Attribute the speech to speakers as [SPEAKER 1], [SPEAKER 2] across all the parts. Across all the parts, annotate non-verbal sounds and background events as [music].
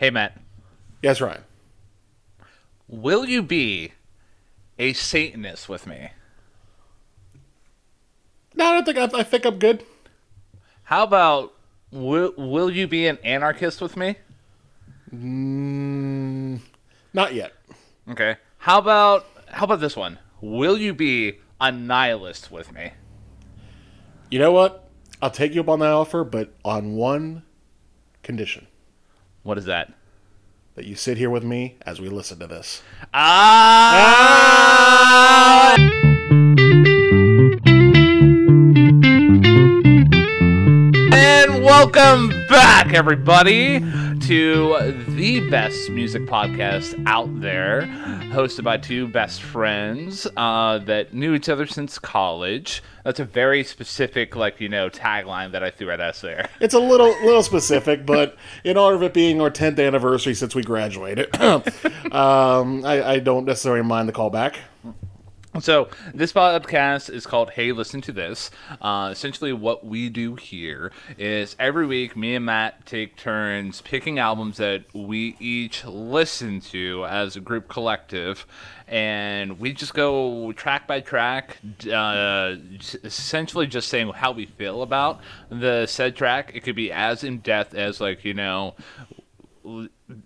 [SPEAKER 1] Hey, Matt,
[SPEAKER 2] Yes, Ryan.
[SPEAKER 1] will you be a Satanist with me?
[SPEAKER 2] No, I don't think I, I think I'm good.
[SPEAKER 1] How about will, will you be an anarchist with me?
[SPEAKER 2] Mm, not yet.
[SPEAKER 1] Okay. How about how about this one? Will you be a nihilist with me?
[SPEAKER 2] You know what? I'll take you up on that offer, but on one condition:
[SPEAKER 1] What is that?
[SPEAKER 2] that you sit here with me as we listen to this.
[SPEAKER 1] Ah! And welcome back, everybody, to the best music podcast out there, hosted by two best friends uh, that knew each other since college. That's a very specific, like you know, tagline that I threw at us there. [laughs]
[SPEAKER 2] It's a little little specific, but in honor of it being our 10th anniversary since we graduated, [clears throat] um, I, I don't necessarily mind the callback.
[SPEAKER 1] So this podcast is called "Hey, Listen to This." Uh, essentially, what we do here is every week, me and Matt take turns picking albums that we each listen to as a group collective, and we just go track by track, uh, essentially just saying how we feel about the said track. It could be as in depth as like you know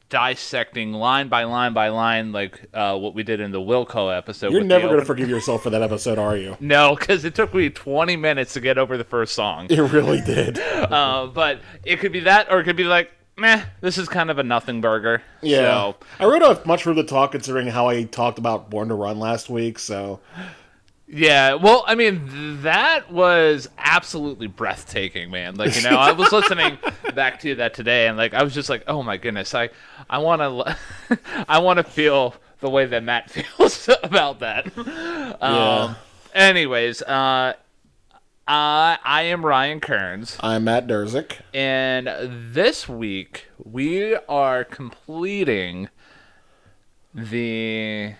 [SPEAKER 1] dissecting line by line by line, like uh, what we did in the Wilco episode.
[SPEAKER 2] You're never going to forgive yourself for that episode, are you? [laughs]
[SPEAKER 1] No, because it took me 20 minutes to get over the first song.
[SPEAKER 2] It really did. [laughs]
[SPEAKER 1] uh, but it could be that, or it could be like, meh, this is kind of a nothing burger.
[SPEAKER 2] Yeah.
[SPEAKER 1] So,
[SPEAKER 2] I really don't have much room to talk considering how I talked about Born to Run last week, so.
[SPEAKER 1] Yeah. Well, I mean, that was absolutely breathtaking, man. Like, you know, I was [laughs] listening back to that today, and like, I was just like, oh my goodness, I, I want to, [laughs] I want to feel the way that Matt [laughs] feels about that. Um, anyways, uh, I, I am Ryan Kearns.
[SPEAKER 2] I'm Matt Durzik.
[SPEAKER 1] And this week we are completing the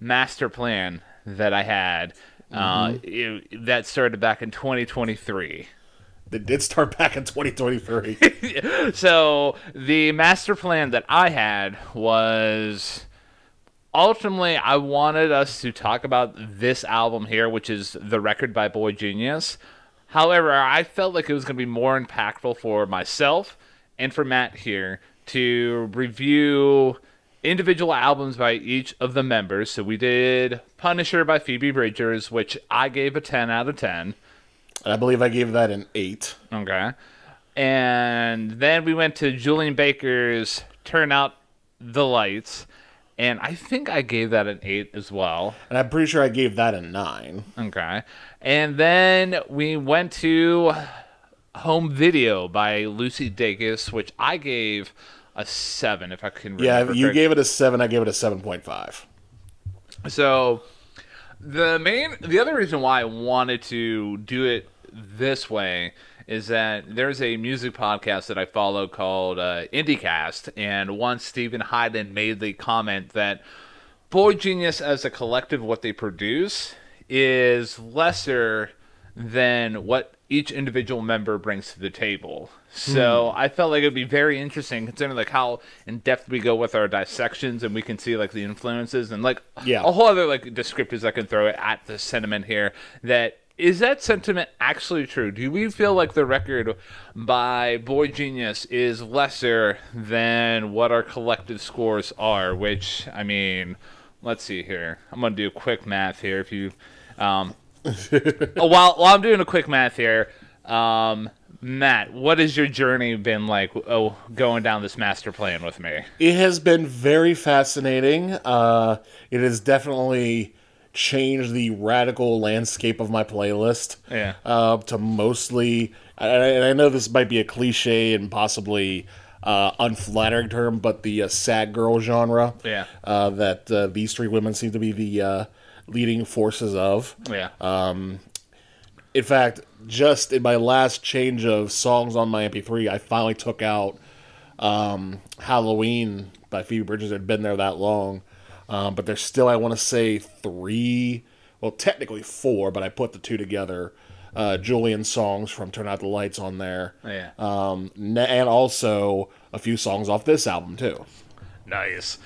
[SPEAKER 1] master plan that I had. Uh, it- that started back in 2023.
[SPEAKER 2] It did start back in 2023. [laughs]
[SPEAKER 1] so the master plan that I had was ultimately I wanted us to talk about this album here, which is the record by boygenius. However, I felt like it was going to be more impactful for myself and for Matt here to review individual albums by each of the members. So we did Punisher by Phoebe Bridgers, which I gave a 10 out of 10.
[SPEAKER 2] I believe I gave that an 8.
[SPEAKER 1] Okay. And then we went to Julien Baker's Turn Out the Lights. And I think I gave that an 8 as well.
[SPEAKER 2] And I'm pretty sure I gave that a 9.
[SPEAKER 1] Okay. And then we went to Home Video by Lucy Dacus, which I gave a 7, if I can remember.
[SPEAKER 2] Yeah, you gave it a 7, I gave it a 7.5.
[SPEAKER 1] So the main the other reason why I wanted to do it this way is that there's a music podcast that I follow called uh, IndieCast, and once Stephen Hyden made the comment that boygenius as a collective, what they produce is lesser than what each individual member brings to the table. So I felt like it'd be very interesting considering like how in depth we go with our dissections and we can see like the influences and like
[SPEAKER 2] Yeah.
[SPEAKER 1] a whole other like descriptors I can throw at the sentiment here that is that sentiment actually true? Do we feel like the record by boygenius is lesser than what our collective scores are? Which I mean, let's see here. I'm gonna do a quick math here. If you, um, [laughs] while while I'm doing a quick math here, um, Matt, what has your journey been like? Oh, going down this master plan with me.
[SPEAKER 2] It has been very fascinating. Uh, it has definitely changed the radical landscape of my playlist.
[SPEAKER 1] Yeah.
[SPEAKER 2] Uh, to mostly, and I, know this might be a cliche and possibly uh, unflattering term, but the uh, sad girl genre.
[SPEAKER 1] Yeah.
[SPEAKER 2] Uh, that uh, these three women seem to be the uh, leading forces of.
[SPEAKER 1] Yeah.
[SPEAKER 2] Um, In fact, just in my last change of songs on my MP3, I finally took out um, Halloween by Phoebe Bridgers. It had been there that long. Um, but there's still, I want to say, three, well, technically four, but I put the two together. uh, Julien songs from Turn Out the Lights on there.
[SPEAKER 1] Yeah.
[SPEAKER 2] Um, and also a few songs off this album too.
[SPEAKER 1] Nice.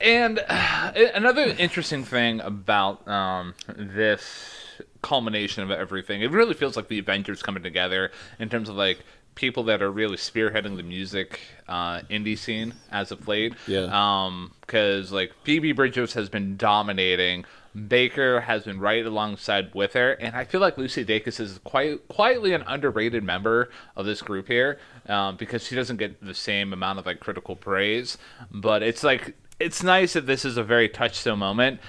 [SPEAKER 1] And uh, another interesting thing about um, this culmination of everything, it really feels like the Avengers coming together in terms of like people that are really spearheading the music uh, indie scene as of late.
[SPEAKER 2] Yeah.
[SPEAKER 1] Um, because like Phoebe Bridgers has been dominating. Baker has been right alongside with her, and I feel like Lucy Dacus is quite quietly an underrated member of this group here, um, because she doesn't get the same amount of like critical praise. But it's like it's nice that this is a very touchstone moment.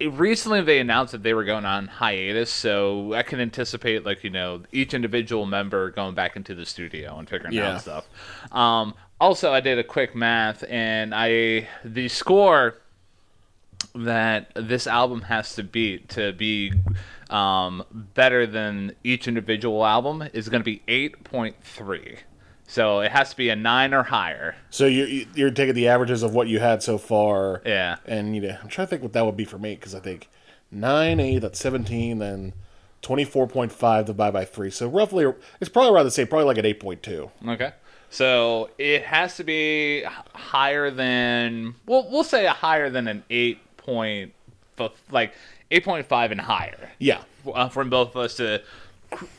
[SPEAKER 1] Recently, they announced that they were going on hiatus, so I can anticipate like you know each individual member going back into the studio and figuring
[SPEAKER 2] Yeah.
[SPEAKER 1] out stuff. Um, also, I did a quick math, and I the score that this album has to beat to be um, better than each individual album is going to be 8.3. So it has to be a 9 or higher.
[SPEAKER 2] So you're you're taking the averages of what you had so far.
[SPEAKER 1] Yeah.
[SPEAKER 2] And you know, I'm trying to think what that would be for me because I think nine, eight, that's seventeen, then twenty four point five divided by three. So roughly, it's probably around the same. Probably like an eight point two.
[SPEAKER 1] Okay. So it has to be higher than well, we'll say a higher than an 8 point like 8.5 and higher.
[SPEAKER 2] Yeah.
[SPEAKER 1] uh, from both of us to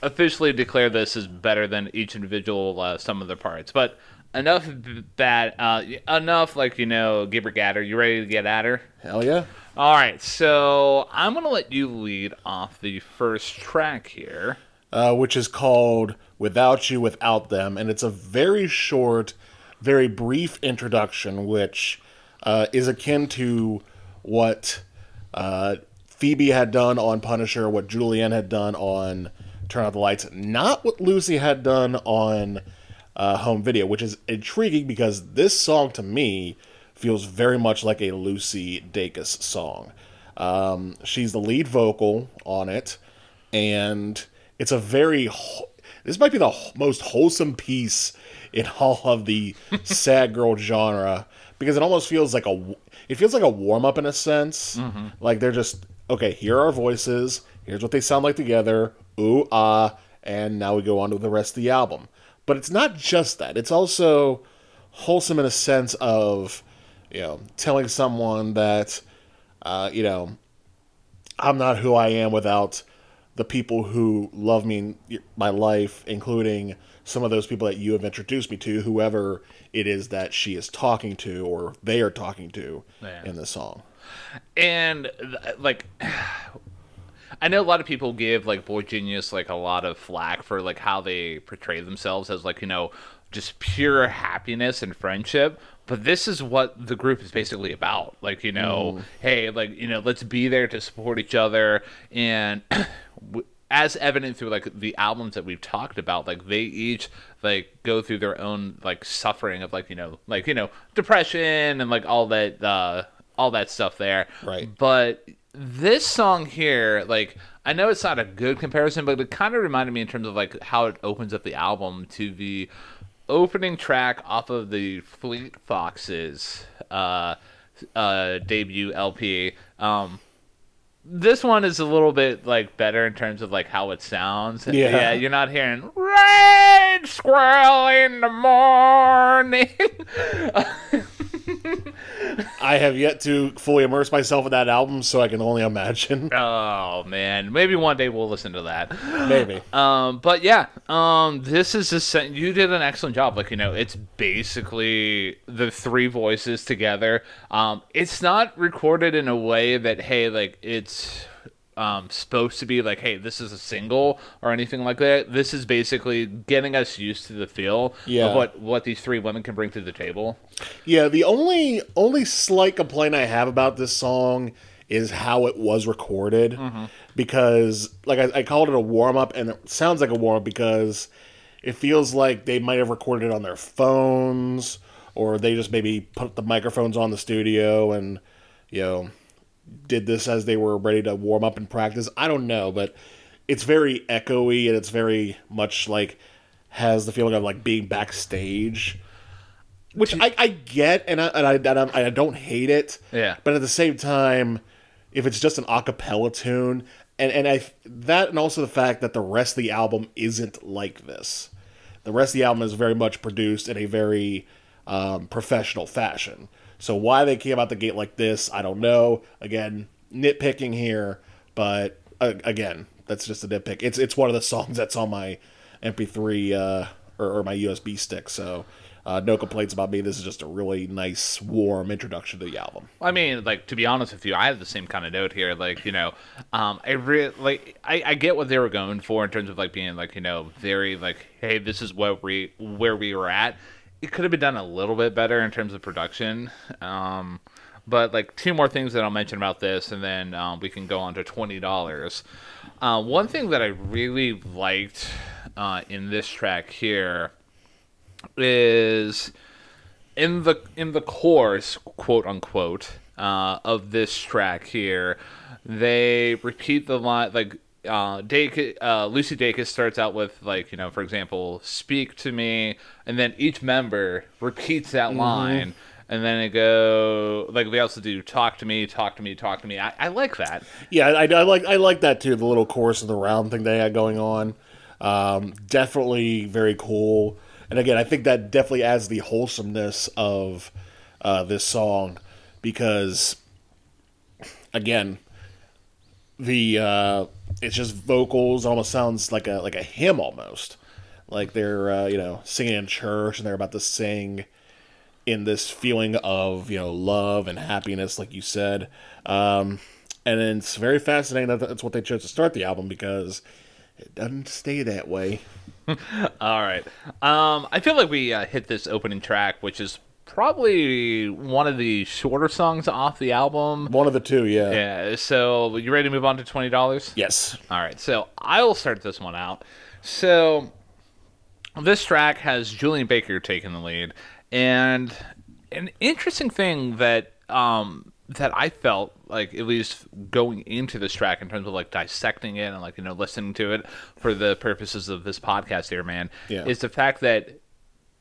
[SPEAKER 1] officially declare this as better than each individual uh, sum of the parts. But enough that uh, enough like you know Gibber Gatter. You ready to get at her?
[SPEAKER 2] Hell yeah.
[SPEAKER 1] All right, so I'm gonna let you lead off the first track here.
[SPEAKER 2] uh, which is called Without You, Without Them. And it's a very short, very brief introduction, which uh, is akin to what uh, Phoebe had done on Punisher, what Julianne had done on Turn Out the Lights, not what Lucy had done on uh, Home Video, which is intriguing because this song to me feels very much like a Lucy Dacus song. Um, she's the lead vocal on it, and it's a very. This might be the most wholesome piece in [laughs] all of the sad girl genre because it almost feels like a It feels like a warm up in a sense. Like they're just okay. Here are our voices. Here's what they sound like together. Ooh ah, and now we go on to the rest of the album. But it's not just that. It's also wholesome in a sense of, you know, telling someone that, uh, you know, I'm not who I am without the people who love me in my life, including some of those people that you have introduced me to, whoever it is that she is talking to or they are talking to
[SPEAKER 1] Yeah.
[SPEAKER 2] in the song.
[SPEAKER 1] and like I know a lot of people give like boygenius like a lot of flack for like how they portray themselves as like you know just pure happiness and friendship but this is what the group is basically about. Like you know hey like you know let's be there to support each other and [clears throat] as evident through like the albums that we've talked about like they each like go through their own like suffering of like you know like you know depression and like all that uh all that stuff there.
[SPEAKER 2] Right.
[SPEAKER 1] but this song here like i know it's not a good comparison but it kind of reminded me in terms of like how it opens up the album to the opening track off of the fleet foxes uh uh debut lp um this one is a little bit like better in terms of like how it sounds.
[SPEAKER 2] Yeah.
[SPEAKER 1] you're not hearing red squirrel in the morning. [laughs] [laughs]
[SPEAKER 2] I have yet to fully immerse myself in that album, so I can only imagine. [laughs]
[SPEAKER 1] oh man, maybe one day we'll listen to that.
[SPEAKER 2] Maybe.
[SPEAKER 1] Um, but yeah, um, this is just you did an excellent job. Like you know, it's basically the three voices together. Um, it's not recorded in a way that hey, like it's um supposed to be like hey, this is a single or anything like that. This is basically getting us used to the feel
[SPEAKER 2] Yeah.
[SPEAKER 1] of what what these three women can bring to the table.
[SPEAKER 2] Yeah, the only only slight complaint I have about this song is how it was recorded, because like I, I called it a warm up, and it sounds like a warm up because it feels like they might have recorded it on their phones, or they just maybe put the microphones on the studio and you know did this as they were ready to warm up and practice. I don't know, but it's very echoey and it's very much like has the feeling of like being backstage which I, I get and I, and, I, and I'm- I don't hate it.
[SPEAKER 1] Yeah.
[SPEAKER 2] But at the same time, if it's just an acapella tune and and I that and also the fact that the rest of the album isn't like this. The rest of the album is very much produced in a very um, professional fashion. So why they came out the gate like this, I don't know. Again, nitpicking here, but uh, again, that's just a nitpick. It's it's one of the songs that's on my MP3 uh, or, or my USB stick. So uh, no complaints about me. This is just a really nice, warm introduction to the album.
[SPEAKER 1] I mean, like to be honest with you, I have the same kind of note here. Like, you know, um, I really like I, I get what they were going for in terms of like being like you know very like hey this is what we where we were at. It could have been done a little bit better in terms of production. Um, but like two more things that I'll mention about this, and then um, we can go on to twenty dollars. Uh, one thing that I really liked uh, in this track here is in the in the chorus, quote unquote, uh, of this track here, they repeat the line like uh, Dacus, uh, Lucy Dacus starts out with like you know, for example, "Speak to me," and then each member repeats that mm-hmm. line. And then it go like they also do "Talk to me, talk to me, talk to me." I, I like that.
[SPEAKER 2] Yeah, I, I like I like that too. The little chorus of the round thing they had going on, um, definitely very cool. And again, I think that definitely adds the wholesomeness of uh, this song because, again, the uh, it's just vocals. Almost sounds like a like a hymn almost, like they're uh, you know singing in church and they're about to sing in this feeling of you know love and happiness, like you said. Um, and it's very fascinating that that's what they chose to start the album because it doesn't stay that way. [laughs]
[SPEAKER 1] All right. Um, I feel like we uh, hit this opening track, which is probably one of the shorter songs off the album.
[SPEAKER 2] One of the two, yeah.
[SPEAKER 1] Yeah. So, you ready to move on to twenty dollars?
[SPEAKER 2] Yes.
[SPEAKER 1] All right. So, I will start this one out. So, this track has Julien Baker taking the lead, and an interesting thing that um, that I felt like at least going into this track in terms of like dissecting it and like you know listening to it for the purposes of this podcast here, man, yeah. is the fact that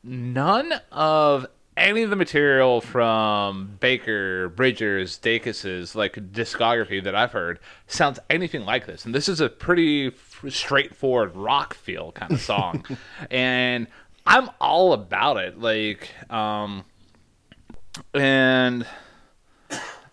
[SPEAKER 1] none of any of the material from Baker, Bridgers, Dacus's like discography that I've heard sounds anything like this, and this is a pretty straightforward rock feel kind of song, [laughs] and I'm all about it. Like, um, and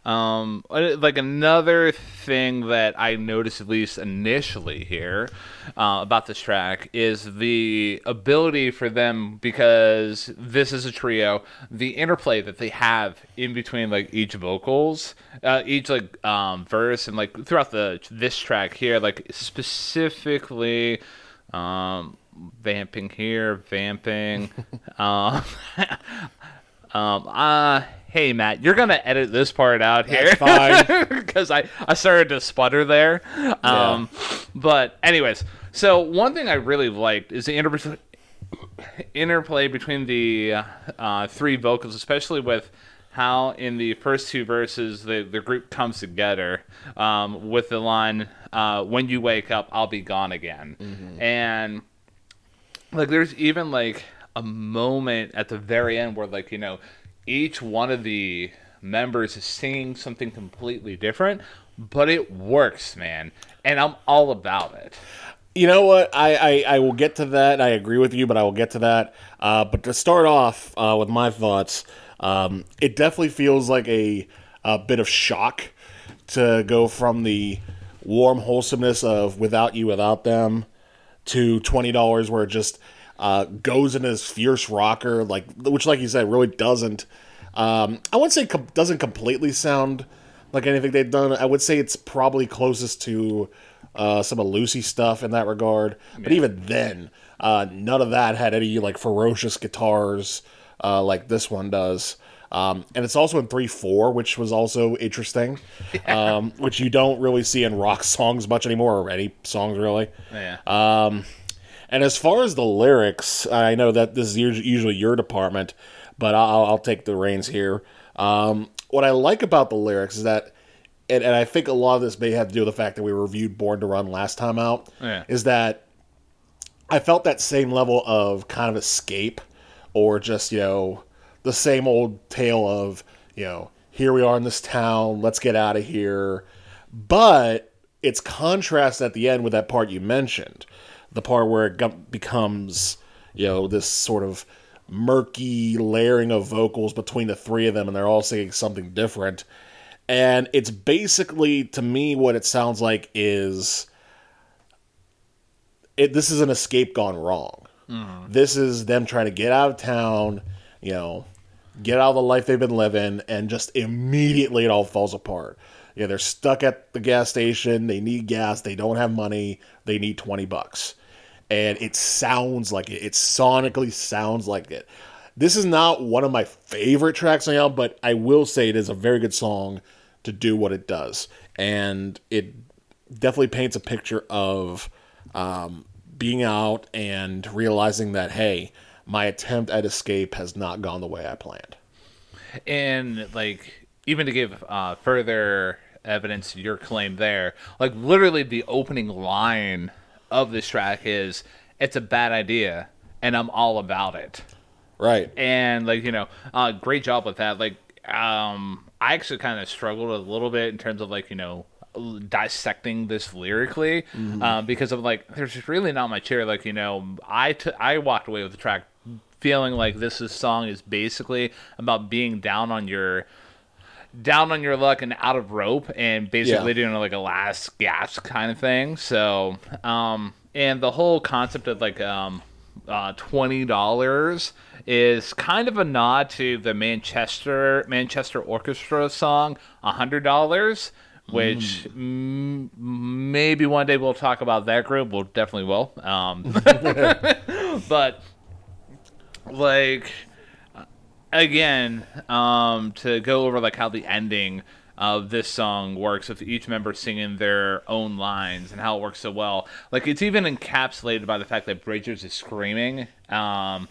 [SPEAKER 1] um, uh, like another thing that I noticed, at least initially here, uh, about this track is the ability for them because this is a trio. The interplay that they have in between like each vocals, uh, each like um, verse, and like throughout the this track here, like specifically. Um, vamping here, vamping. [laughs] um, [laughs] um, uh, hey Matt, you're gonna edit this part out here, because [laughs] I I started to sputter there. Um, yeah. but anyways, so one thing I really liked is the inter- interplay between the uh, three vocals, especially with how in the first two verses the, the group comes together um, with the line uh, when you wake up i'll be gone again mm-hmm. and like there's even like a moment at the very end where like you know each one of the members is singing something completely different, but it works, man. And I'm all about it.
[SPEAKER 2] You know what? I, I, I will get to that. I agree with you, but I will get to that. Uh, but to start off uh, with my thoughts, um, it definitely feels like a, a bit of shock to go from the warm wholesomeness of Without You, Without Them to $20 where it just uh, goes in his fierce rocker, like which, like you said, really doesn't. Um, I wouldn't say com- doesn't completely sound like anything they've done. I would say it's probably closest to uh, some of Lucy stuff in that regard. Yeah. But even then, uh, none of that had any like ferocious guitars uh, like this one does. Um, and it's also in three four, which was also interesting, [laughs] yeah. um, which you don't really see in rock songs much anymore, or any songs really.
[SPEAKER 1] Yeah.
[SPEAKER 2] Um, and as far as the lyrics, I know that this is usually your department, but I'll, I'll take the reins here. Um, what I like about the lyrics is that, and, and, I think a lot of this may have to do with the fact that we reviewed Born to Run last time out,
[SPEAKER 1] yeah.
[SPEAKER 2] is that I felt that same level of kind of escape or just, you know, the same old tale of, you know, here we are in this town, let's get out of here. But it's contrast at the end with that part you mentioned, the part where it becomes, you know, this sort of murky layering of vocals between the three of them, and they're all singing something different. And it's basically, to me, what it sounds like is it. This is an escape gone wrong. Mm-hmm. This is them trying to get out of town, you know, get out of the life they've been living, and just immediately it all falls apart. Yeah, they're stuck at the gas station. They need gas. They don't have money. They need 20 bucks. And it sounds like it. It sonically sounds like it. This is not one of my favorite tracks on the album, but I will say it is a very good song to do what it does. And it definitely paints a picture of um, being out and realizing that, hey, my attempt at escape has not gone the way I planned.
[SPEAKER 1] and like even to give uh, further evidence to your claim there like literally the opening line of this track is it's a bad idea and i'm all about it.
[SPEAKER 2] Right.
[SPEAKER 1] and like you know uh, great job with that. Like um i actually kind of struggled a little bit in terms of like you know dissecting this lyrically um, because of like there's just really not much here. Like you know I t- I walked away with the track feeling like this is, song is basically about being down on your down on your luck and out of rope and basically
[SPEAKER 2] Yeah.
[SPEAKER 1] doing like a last gasp kind of thing so um and the whole concept of like um uh, twenty dollars is kind of a nod to the Manchester Manchester Orchestra song hundred dollars, which mm, maybe one day we'll talk about that group. We'll definitely will. Um, [laughs] [laughs] but like again, um, to go over like how the ending of this song works with each member singing their own lines and how it works so well. Like it's even encapsulated by the fact that Bridgers is screaming. Um,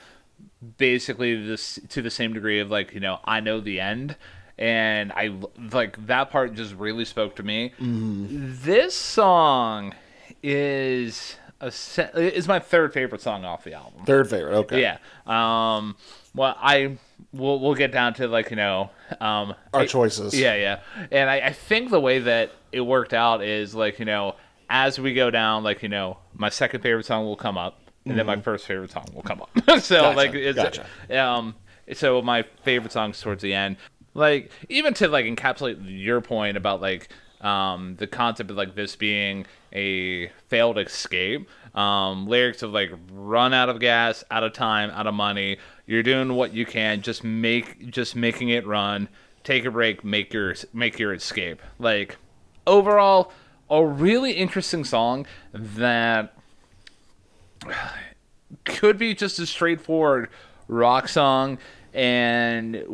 [SPEAKER 1] basically this to the same degree of like you know I know the end. And I like that part just really spoke to me. This song is a is my third favorite song off the album.
[SPEAKER 2] Third favorite. Okay.
[SPEAKER 1] Yeah. Um. Well, I we'll we'll get down to like you know um
[SPEAKER 2] Our
[SPEAKER 1] I-
[SPEAKER 2] choices.
[SPEAKER 1] Yeah, yeah. And I, I think the way that it worked out is like you know as we go down like you know my second favorite song will come up and then my first favorite song will come up. [laughs] so
[SPEAKER 2] Mm-hmm. Gotcha,
[SPEAKER 1] like it's
[SPEAKER 2] gotcha.
[SPEAKER 1] um so my favorite songs towards the end like even to like encapsulate your point about like um the concept of like this being a failed escape um lyrics of like run out of gas out of time out of money you're doing what you can. Just make just making it run. Take a break. Make your make your escape. Like overall a really interesting song that could be just a straightforward rock song and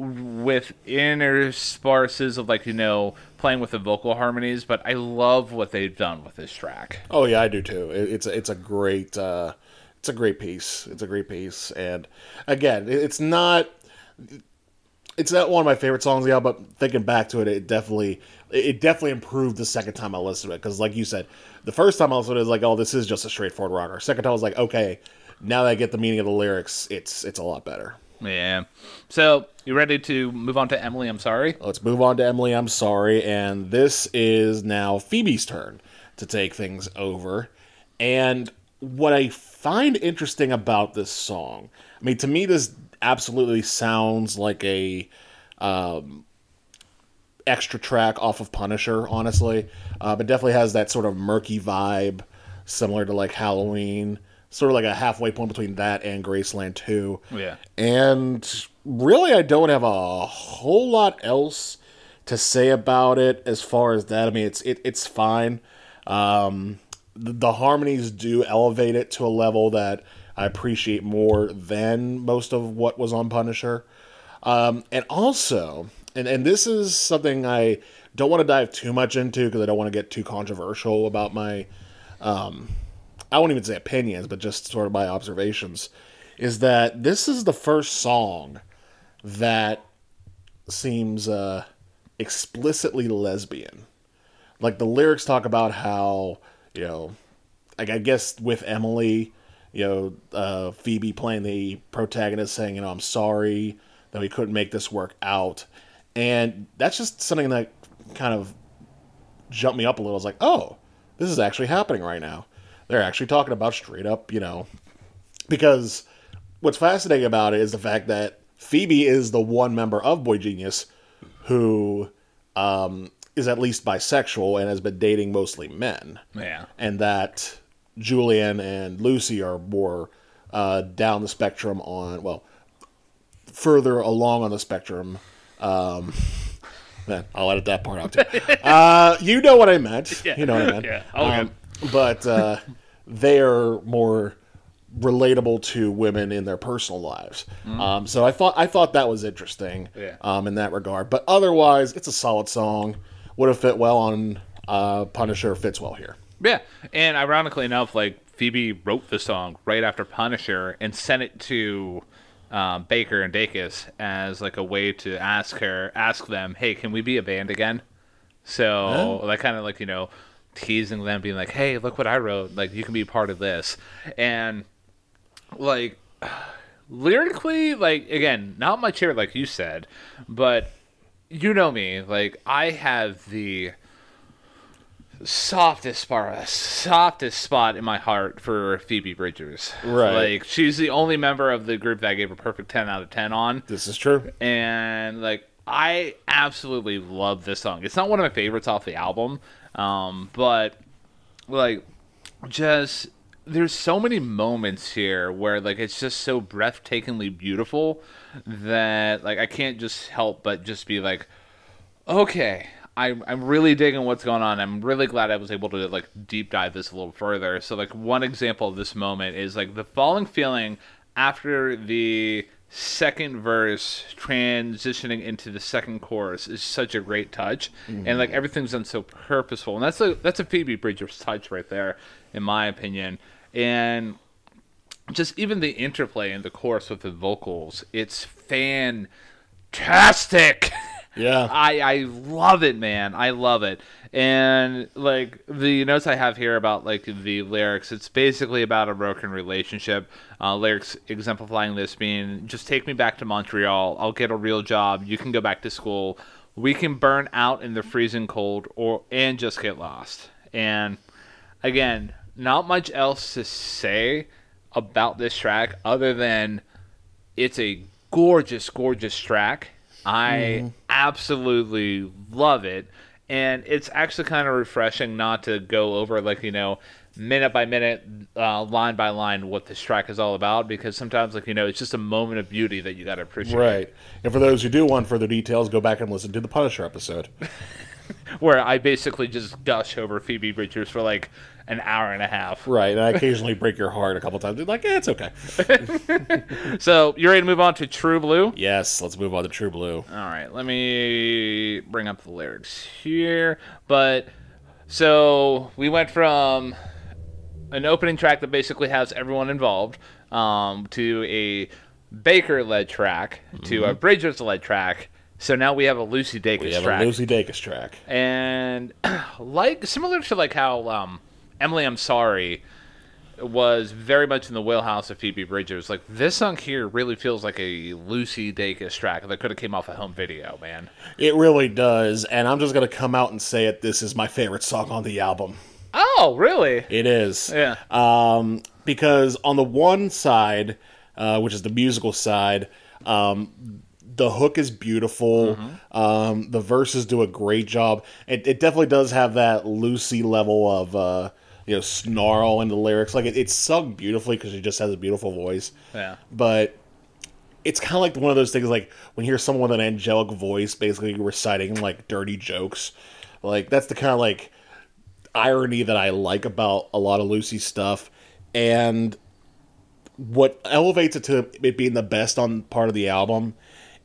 [SPEAKER 1] with intersparses of like you know playing with the vocal harmonies but i love what they've done with this track.
[SPEAKER 2] Oh yeah, I do too. It's a, it's a great uh, it's a great piece. It's a great piece, and again, it's not it's not one of my favorite songs, yeah. But thinking back to it, it definitely it definitely improved the second time I listened to it because, like you said, the first time I listened to it, it was like, oh, this is just a straightforward rocker. Second time I was like, okay, now that I get the meaning of the lyrics, it's it's a lot better.
[SPEAKER 1] yeah so you ready to move on to emily i'm sorry
[SPEAKER 2] Let's move on to Emily. I'm sorry. And this is now Phoebe's turn to take things over. And what I find interesting about this song, I mean, to me, this absolutely sounds like a um, extra track off of Punisher, honestly. Uh, but definitely has that sort of murky vibe, similar to like Halloween. Sort of like a halfway point between that and Graceland Too.
[SPEAKER 1] yeah
[SPEAKER 2] And really, I don't have a whole lot else to say about it as far as that. I mean, it's it, it's fine. Um, the, harmonies do elevate it to a level that I appreciate more than most of what was on Punisher. Um, and also, and, and this is something I don't want to dive too much into because I don't want to get too controversial about my I won't even say opinions, but just sort of my observations, is that this is the first song that seems uh, explicitly lesbian. Like the lyrics talk about how, you know, like I guess with Emily, you know, uh, Phoebe playing the protagonist saying, you know, I'm sorry that we couldn't make this work out. And that's just something that kind of jumped me up a little. I was like, oh, this is actually happening right now. They're actually talking about straight up, you know, because what's fascinating about it is the fact that Phoebe is the one member of boygenius who um, is at least bisexual and has been dating mostly men,
[SPEAKER 1] Yeah.
[SPEAKER 2] and that Julien and Lucy are more uh, down the spectrum on well, further along on the spectrum. Um, [laughs] man, I'll edit that part out too. [laughs] uh, you know what I meant. You know what I meant.
[SPEAKER 1] Yeah,
[SPEAKER 2] Um, but uh, they're more relatable to women in their personal lives. Um, so I thought I thought that was interesting.
[SPEAKER 1] Yeah.
[SPEAKER 2] um, in that regard. But otherwise, it's a solid song. Would have fit well on uh, Punisher. Fits well here.
[SPEAKER 1] Yeah, and ironically enough, like Phoebe wrote the song right after Punisher and sent it to um, Baker and Dacus as like a way to ask her, ask them, hey, can we be a band again? So like kind of like you know teasing them, being like, hey, look what I wrote, like you can be part of this, and like [sighs] lyrically, like again, not my chair like you said, but you know me, like I have the softest spot, softest spot in my heart for Phoebe Bridgers.
[SPEAKER 2] Right.
[SPEAKER 1] Like she's the only member of the group that I gave a perfect ten out of ten on,
[SPEAKER 2] This is true.
[SPEAKER 1] and like I absolutely love this song. It's not one of my favorites off the album, um, but like just there's so many moments here where like it's just so breathtakingly beautiful that like I can't just help but just be like okay I'm, I'm really digging what's going on. I'm really glad i was able to like deep dive this a little further. So like one example of this moment is like the falling feeling after the second verse transitioning into the second chorus is such a great touch. And like mm-hmm. everything's done so purposeful. And that's a that's a phoebe bridgers touch right there in my opinion and just even the interplay in the chorus with the vocals it's fantastic [laughs]
[SPEAKER 2] Yeah.
[SPEAKER 1] I I love it, man. I love it. And like the notes I have here about like the lyrics, it's basically about a broken relationship. Uh, lyrics exemplifying this being just take me back to Montreal. I'll get a real job. You can go back to school. We can burn out in the freezing cold or and just get lost. And again, not much else to say about this track other than it's a gorgeous, gorgeous track. I absolutely love it. And it's actually kind of refreshing not to go over, like, you know, minute by minute, uh, line by line, what this track is all about because sometimes, like, you know, it's just a moment of beauty that you got to appreciate.
[SPEAKER 2] Right. And for those who do want further details, go back and listen to the Punisher episode. [laughs]
[SPEAKER 1] Where I basically just gush over Phoebe Bridgers for like an hour and a half.
[SPEAKER 2] Right. And I occasionally break your heart a couple times. You're like, yeah, it's okay. [laughs]
[SPEAKER 1] So, you ready to move on to True Blue?
[SPEAKER 2] yes, let's move on to True Blue.
[SPEAKER 1] All right, let me bring up the lyrics here. But so we went from an opening track that basically has everyone involved um, to a Baker-led track to a Bridgers-led track. So now we have a Lucy Dacus
[SPEAKER 2] We have
[SPEAKER 1] track,
[SPEAKER 2] a Lucy Dacus track.
[SPEAKER 1] and [clears throat] like similar to like how um, Emily, I'm sorry was very much in the wheelhouse of Phoebe Bridgers. Like this song here really feels like a Lucy Dacus track that could have came off a home video, man.
[SPEAKER 2] It really does. And I'm just going to come out and say it. This is my favorite song on the album.
[SPEAKER 1] Oh, really?
[SPEAKER 2] It is.
[SPEAKER 1] Yeah.
[SPEAKER 2] Um, because on the one side, uh, which is the musical side, um, the hook is beautiful. Um, the verses do a great job. It, it definitely does have that Lucy level of uh, you know snarl in the lyrics. Like it, it's sung beautifully because she just has a beautiful voice.
[SPEAKER 1] Yeah.
[SPEAKER 2] But it's kind of like one of those things like when you hear someone with an angelic voice basically reciting like dirty jokes. Like that's the kind of like irony that I like about a lot of Lucy's stuff. And what elevates it to it being the best on part of the album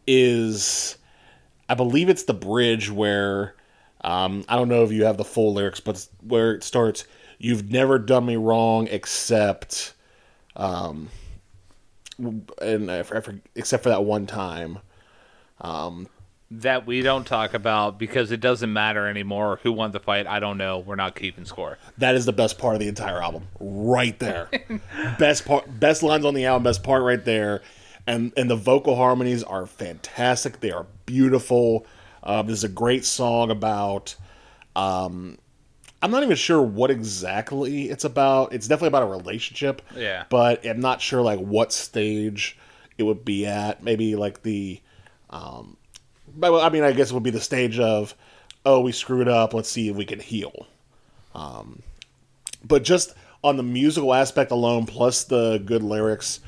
[SPEAKER 2] is I believe it's the bridge where um, I don't know if you have the full lyrics, but where it starts. You've never done me wrong except, um, and I, for- except for that one time.
[SPEAKER 1] um That we don't talk about because it doesn't matter anymore who won the fight. I don't know. We're not keeping score.
[SPEAKER 2] That is the best part of the entire album, right there. [laughs] best part, best lines on the album, best part right there, and and the vocal harmonies are fantastic. They are beautiful. Um, this is a great song about um, I'm not even sure what exactly it's about. It's definitely about a relationship.
[SPEAKER 1] Yeah.
[SPEAKER 2] But I'm not sure like what stage it would be at. Maybe like the, um, I mean, I guess it would be the stage of, oh, we screwed up. Let's see if we can heal. Um, but just on the musical aspect alone, plus the good lyrics,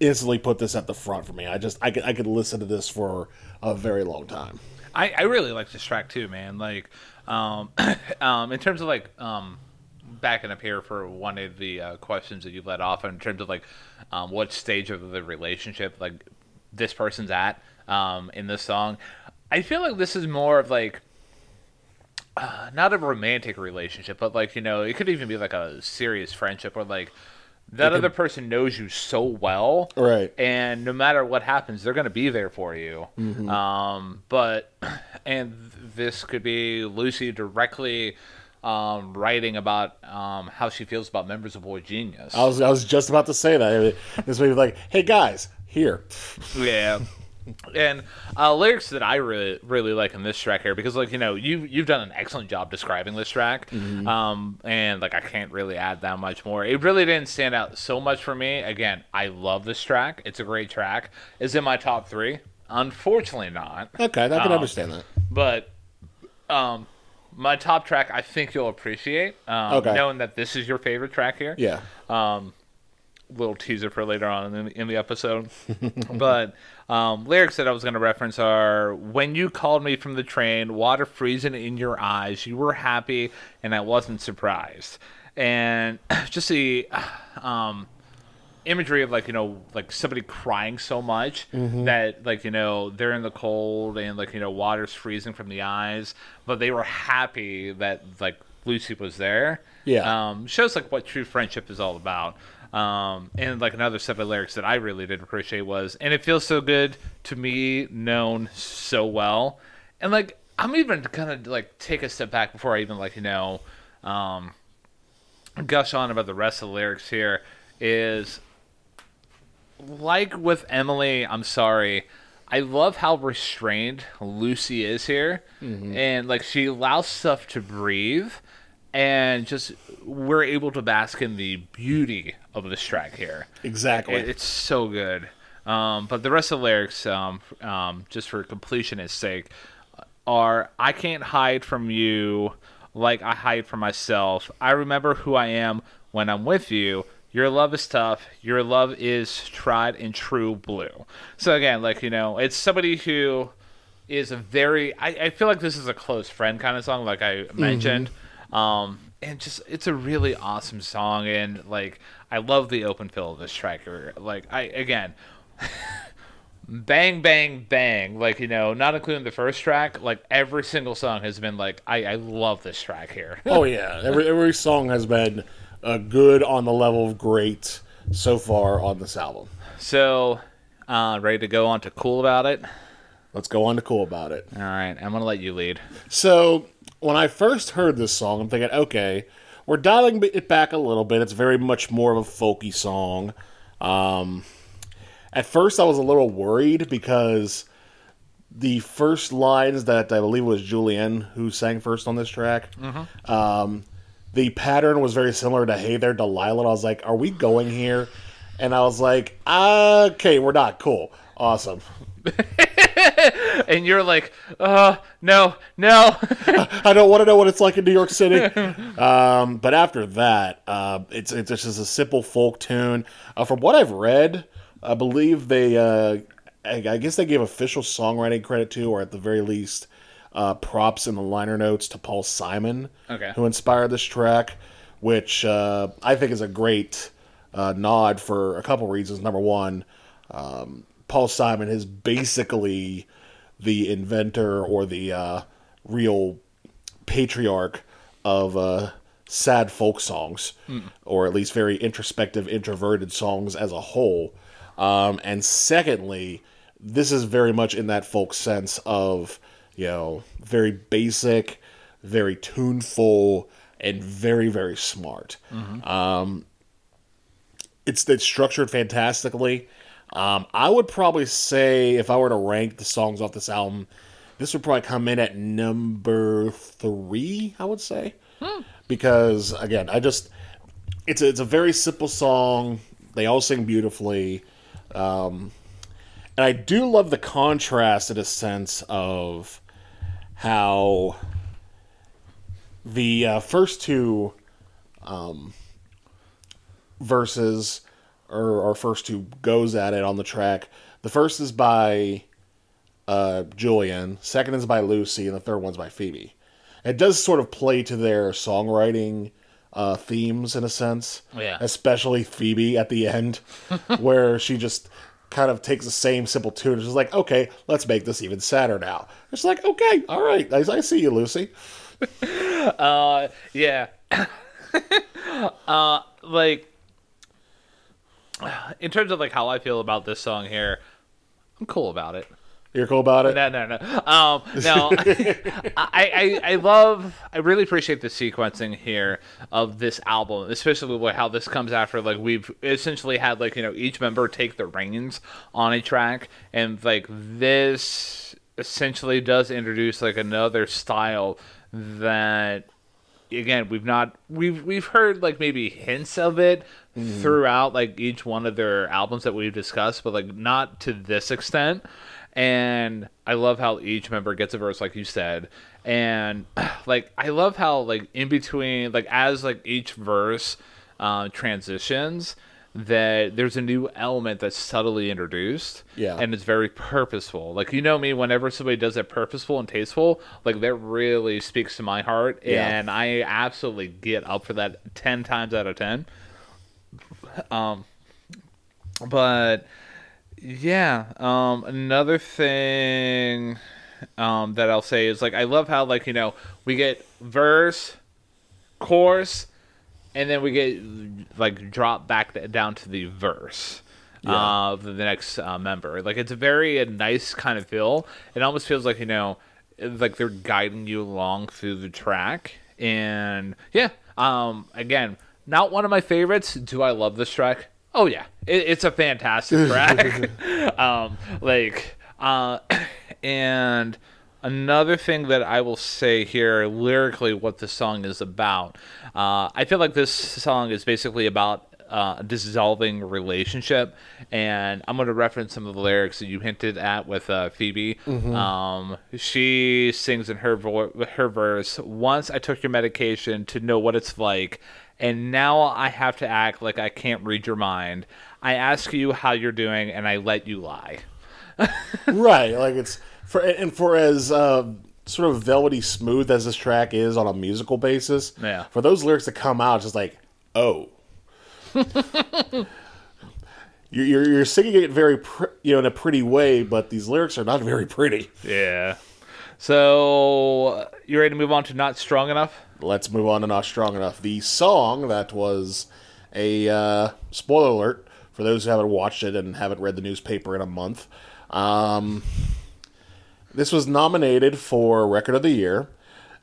[SPEAKER 2] instantly put this at the front for me. I just I could I could listen to this for a very long time.
[SPEAKER 1] I, I really like this track too, man. Like, um, [coughs] um, in terms of like, um, backing up here for one of the uh, questions that you let off in terms of like, um, what stage of the relationship like this person's at, um, in this song. I feel like this is more of like, uh, not a romantic relationship, but like you know, it could even be like a serious friendship or like that other person knows you so well,
[SPEAKER 2] Right.
[SPEAKER 1] And no matter what happens, they're going to be there for you. Um, but and this could be Lucy directly um, writing about um, how she feels about members of boygenius.
[SPEAKER 2] I was I was just about to say that. This way, like, hey guys, here.
[SPEAKER 1] Yeah. And uh, lyrics that I really really like in this track here because like you know you you've done an excellent job describing this track, um, and like I can't really add that much more. It really didn't stand out so much for me. Again, I love this track. It's a great track. Is in my top three. Unfortunately, not.
[SPEAKER 2] Okay, I can
[SPEAKER 1] Um,
[SPEAKER 2] understand that.
[SPEAKER 1] But um, my top track, I think you'll appreciate. Um,
[SPEAKER 2] Okay.
[SPEAKER 1] Knowing that this is your favorite track here
[SPEAKER 2] Yeah.
[SPEAKER 1] Um, little teaser for later on in the, in the episode. [laughs] but um, lyrics that I was going to reference are When you called me from the train, water freezing in your eyes, you were happy, and I wasn't surprised. And [clears throat] just the [sighs] um, imagery of like, you know, like somebody crying so much that, like, you know, they're in the cold and, like, you know, water's freezing from the eyes, but they were happy that, like, Lucy was there
[SPEAKER 2] Yeah.
[SPEAKER 1] um, shows like what true friendship is all about. Um, and like another set of lyrics that I really did appreciate was, and it feels so good to me, known so well. And like I'm even kind of like take a step back before I even like you know, um, gush on about the rest of the lyrics. Here is like with Emily. I'm sorry. I love how restrained Lucy is here, and like she allows stuff to breathe, and just we're able to bask in the beauty of this track here.
[SPEAKER 2] Exactly.
[SPEAKER 1] It- it's so good. Um, but the rest of the lyrics, um, um, just for completionist sake, are I can't hide from you like I hide from myself. I remember who I am when I'm with you. Your love is tough. Your love is tried and true blue. So again, like you know, it's somebody who is a very. I, I feel like this is a close friend kind of song, like I mentioned. Um, and just it's a really awesome song, and like I love the open fill of this track. Or, Like I again, [laughs] bang bang bang like you know not including the first track like every single song has been like i i love this track here [laughs]
[SPEAKER 2] oh yeah. Every every song has been uh, good on the level of great so far on this album.
[SPEAKER 1] so uh ready to go on to cool about it
[SPEAKER 2] Let's go on to cool about it.
[SPEAKER 1] all right i'm gonna let you lead
[SPEAKER 2] So when I first heard this song, I'm thinking, okay, we're dialing it back a little bit. It's very much more of a folky song. Um, at first, I was a little worried because the first lines that I believe was Julianne who sang first on this track. Um, the pattern was very similar to "Hey There, Delilah." I was like, "Are we going here?" And I was like, "Okay, we're not cool. Awesome." [laughs] [laughs]
[SPEAKER 1] and you're like uh no no [laughs]
[SPEAKER 2] I don't want to know what it's like in New York City. [laughs] um, but after that, uh, it's it's just a simple folk tune. Uh, from what I've read, I believe they, uh, I, guess they gave official songwriting credit to, or at the very least, uh, props in the liner notes to Paul Simon,
[SPEAKER 1] Okay.
[SPEAKER 2] who inspired this track, which uh, I think is a great uh, nod for a couple reasons. Number one, um, Paul Simon is basically the inventor or the uh, real patriarch of uh, sad folk songs, or at least very introspective, introverted songs as a whole. Um, and secondly, this is very much in that folk sense of, you know, very basic, very tuneful, and very, very smart. Um, it's it's structured fantastically. Um, I would probably say if I were to rank the songs off this album, this would probably come in at number three. I would say. because again, I just it's a, it's a very simple song. They all sing beautifully, um, and I do love the contrast in a sense of how the uh, first two um, verses or our first two goes at it on the track. The first is by uh, Julien, second is by Lucy, and the third one's by Phoebe. It does sort of play to their songwriting uh, themes in a sense.
[SPEAKER 1] Yeah.
[SPEAKER 2] Especially Phoebe at the end, [laughs] where she just kind of takes the same simple tune and is like, okay, let's make this even sadder now. It's like, okay, all right, I, I see you, Lucy. [laughs]
[SPEAKER 1] Uh, yeah. [laughs] uh, like, in terms of like how I feel about this song here, I'm cool about it.
[SPEAKER 2] You're cool about it?
[SPEAKER 1] No, no, no. Um, no, [laughs] I, I, I love, I really appreciate the sequencing here of this album, especially with how this comes after like we've essentially had like you know each member take the reins on a track, and like this essentially does introduce like another style that again we've not we've we've heard like maybe hints of it throughout like each one of their albums that we've discussed but like not to this extent. And i love how each member gets a verse like you said. And [clears throat] like i love how like in between like as like each verse uh, transitions that there's a new element that's subtly introduced
[SPEAKER 2] Yeah.
[SPEAKER 1] and it's very purposeful like you know me whenever somebody does it purposeful and tasteful like that really speaks to my heart
[SPEAKER 2] Yeah.
[SPEAKER 1] and i absolutely get up for that 10 times out of 10 um but yeah um another thing um that i'll say is like i love how like you know we get verse chorus and then we get like drop back down to the verse uh, of the next uh, member. Like it's a very a nice kind of feel. It almost feels like you know, like they're guiding you along through the track. And yeah, um, again, not one of my favorites. Do I love this track? Oh yeah, it, it's a fantastic [laughs] track. [laughs] um, like, uh, [clears throat] and another thing that I will say here lyrically, what the song is about. Uh, I feel like this song is basically about uh, a dissolving relationship, and I'm going to reference some of the lyrics that you hinted at with uh, Phoebe. Um, she sings in her vo- her verse. Once I took your medication to know what it's like, and now I have to act like I can't read your mind. I ask you how you're doing, and I let you lie. [laughs]
[SPEAKER 2] right like it's for and for as uh, sort of velvety smooth as this track is on a musical basis
[SPEAKER 1] Yeah.
[SPEAKER 2] for those lyrics to come out it's just like oh [laughs] you're, you're you're singing it very pr- you know in a pretty way but these lyrics are not very pretty
[SPEAKER 1] Yeah. So you ready to move on to not strong enough?
[SPEAKER 2] let's move on to not strong enough the song that was a uh, spoiler alert for those who haven't watched it and haven't read the newspaper in a month um, this was nominated for record of the year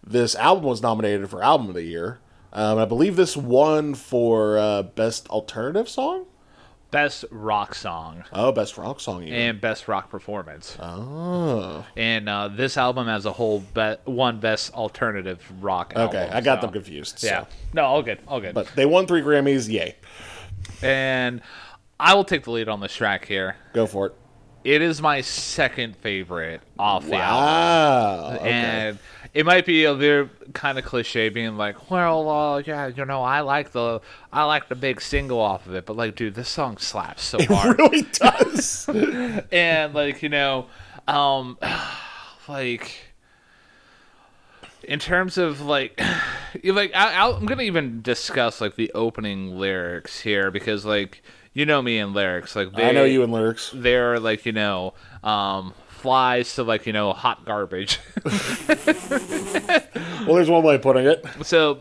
[SPEAKER 2] this album was nominated for album of the year um, i believe this won for uh, best alternative song
[SPEAKER 1] Best rock song
[SPEAKER 2] oh best rock song even.
[SPEAKER 1] and best rock performance.
[SPEAKER 2] oh
[SPEAKER 1] And uh, this album as a whole be- won best alternative rock.
[SPEAKER 2] okay
[SPEAKER 1] album,
[SPEAKER 2] i got
[SPEAKER 1] so-
[SPEAKER 2] them confused so.
[SPEAKER 1] Yeah. No, all good. All good.
[SPEAKER 2] but they won three grammys yay
[SPEAKER 1] and I will take the lead on this track here.
[SPEAKER 2] go for it
[SPEAKER 1] It is my second favorite off the album.
[SPEAKER 2] okay.
[SPEAKER 1] And it might be a very kind of cliche being like, well, uh, yeah, you know, I like the I like the big single off of it, but like, dude, this song slaps so [laughs] hard.
[SPEAKER 2] It really does [laughs]
[SPEAKER 1] and like you know um [sighs] like in terms of like [sighs] like I, i'm gonna even discuss like the opening lyrics here because like you know me and lyrics like they,
[SPEAKER 2] i know you in lyrics.
[SPEAKER 1] they're like you know um flies to like you know hot garbage.
[SPEAKER 2] Well there's one way of putting it.
[SPEAKER 1] So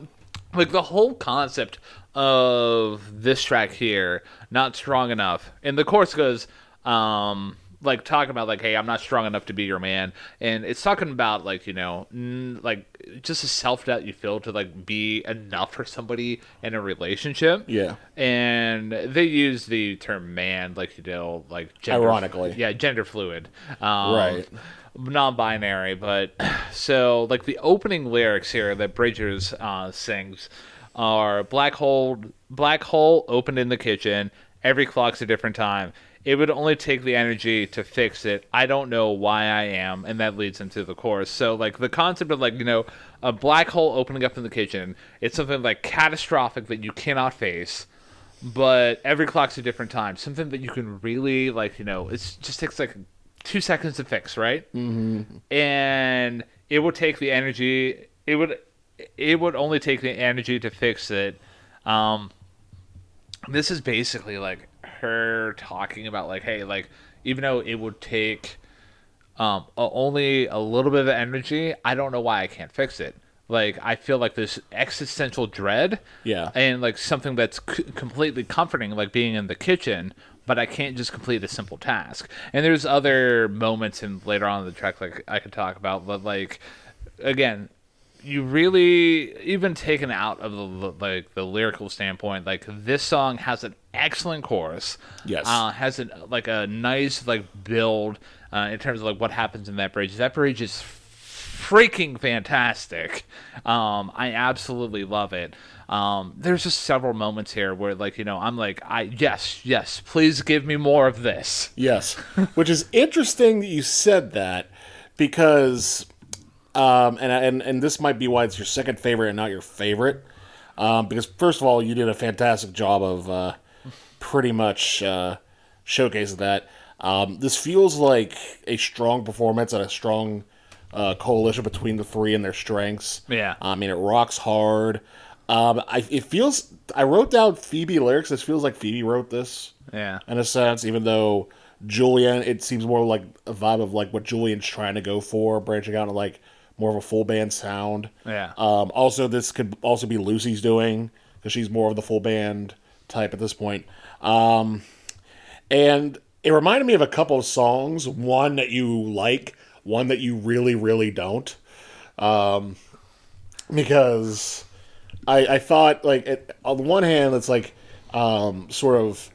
[SPEAKER 1] like the whole concept of this track here not strong enough. And the chorus goes um like talking about like hey i'm not strong enough to be your man and it's talking about like you know n- like just a self-doubt you feel to like be enough for somebody in a relationship
[SPEAKER 2] Yeah.
[SPEAKER 1] and they use the term man like you know like gender,
[SPEAKER 2] Ironically.
[SPEAKER 1] yeah gender fluid um,
[SPEAKER 2] Right.
[SPEAKER 1] non-binary but [clears throat] so like the opening lyrics here that Bridgers uh, sings are black hole black hole opened in the kitchen. Every clock's a different time. It would only take the energy to fix it. I don't know why I am, and that leads into the chorus. So like the concept of like you know a black hole opening up in the kitchen. It's something like catastrophic that you cannot face but every clock's a different time. Something that you can really like, you know, it just takes like two seconds to fix, right? Mm-hmm. And it would take the energy. It would, it would only take the energy to fix it. Um, this is basically like her talking about like, hey, like even though it would take um, only a little bit of energy, I don't know why I can't fix it like I feel like this existential dread,
[SPEAKER 2] Yeah.
[SPEAKER 1] and like something that's c- completely comforting, like being in the kitchen, but I can't just complete a simple task. And there's other moments in later on in the track like I could talk about, but like again, you really even taken out of the like the lyrical standpoint, like this song has an excellent chorus.
[SPEAKER 2] Yes.
[SPEAKER 1] uh, has a like a nice like build uh, in terms of like what happens in that bridge. That bridge is freaking fantastic. Um, I absolutely love it. Um, there's just several moments here where, like, you know, I'm like, I yes, yes, please give me more of this.
[SPEAKER 2] Yes, which is interesting that you said that because, um, and and and this might be why it's your second favorite and not your favorite, um, because first of all, you did a fantastic job of uh, pretty much uh, showcasing that. Um, this feels like a strong performance and a strong uh, coalition between the three and their strengths.
[SPEAKER 1] Yeah.
[SPEAKER 2] I mean, it rocks hard. Um, I, it feels. I wrote down Phoebe lyrics. This feels like Phoebe wrote this
[SPEAKER 1] Yeah,
[SPEAKER 2] in a sense, even though Julien, it seems more like a vibe of like what Julien's trying to go for, branching out and like more of a full band sound.
[SPEAKER 1] yeah,
[SPEAKER 2] Um, also, this could also be Lucy's doing because she's more of the full band type at this point. Um, and it reminded me of a couple of songs. One that you like, one that you really, really don't. Um, because I, I thought like it, on the one hand, it's like um, sort of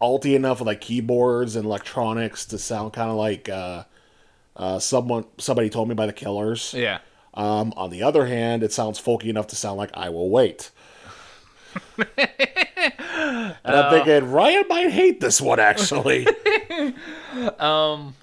[SPEAKER 2] alty enough with like keyboards and electronics to sound kind of like uh, uh, someone somebody told me by the Killers.
[SPEAKER 1] yeah.
[SPEAKER 2] Um, on the other hand, it sounds folky enough to sound like I Will Wait. and I'm thinking, Ryan might hate this one, actually. [laughs]
[SPEAKER 1] Um,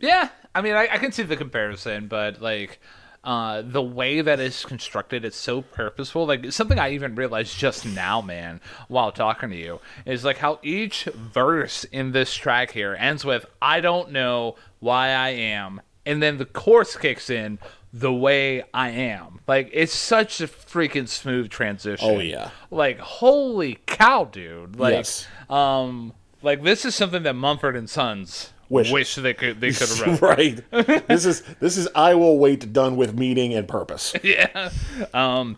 [SPEAKER 1] yeah, I mean, I, I can see the comparison, but like uh, the way that it's constructed, it's so purposeful. Like something I even realized just now, man, while talking to you, is like how each verse in this track here ends with "I don't know why I am," and then the chorus kicks in the way I am. Like it's such a freaking smooth transition.
[SPEAKER 2] Oh, yeah.
[SPEAKER 1] Like holy cow, dude. Like
[SPEAKER 2] Yes.
[SPEAKER 1] um like this is something that Mumford and Sons
[SPEAKER 2] Wish.
[SPEAKER 1] wish they could they could have [laughs]
[SPEAKER 2] right. [laughs] This is this is I Will Wait done with meaning and purpose. [laughs]
[SPEAKER 1] yeah. Um,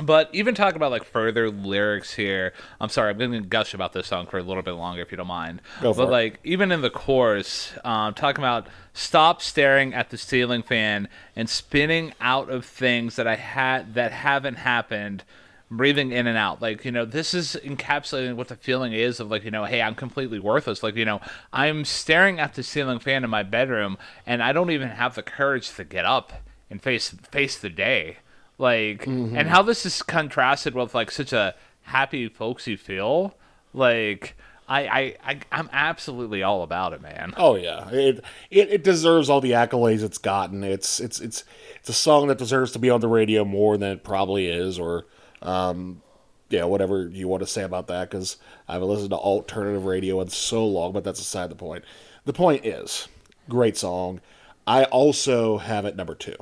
[SPEAKER 1] but even talking about like further lyrics here, I'm sorry, I'm going to gush about this song for a little bit longer if you don't mind.
[SPEAKER 2] Go for
[SPEAKER 1] but
[SPEAKER 2] it.
[SPEAKER 1] like even in the chorus, um, talking about stop staring at the ceiling fan and spinning out of things that I had that haven't happened. Breathing in and out, like you know, this is encapsulating what the feeling is of like you know, hey, I'm completely worthless. Like you know, I'm staring at the ceiling fan in my bedroom, and I don't even have the courage to get up and face face the day like and how this is contrasted with like such a happy folksy feel like I, I i i'm absolutely all about it man
[SPEAKER 2] Oh yeah, it, it it deserves all the accolades it's gotten. It's it's it's it's a song that deserves to be on the radio more than it probably is, or um, yeah, whatever you want to say about that. Because I haven't listened to alternative radio in so long, but that's aside the point. The point is, great song. I also have it number two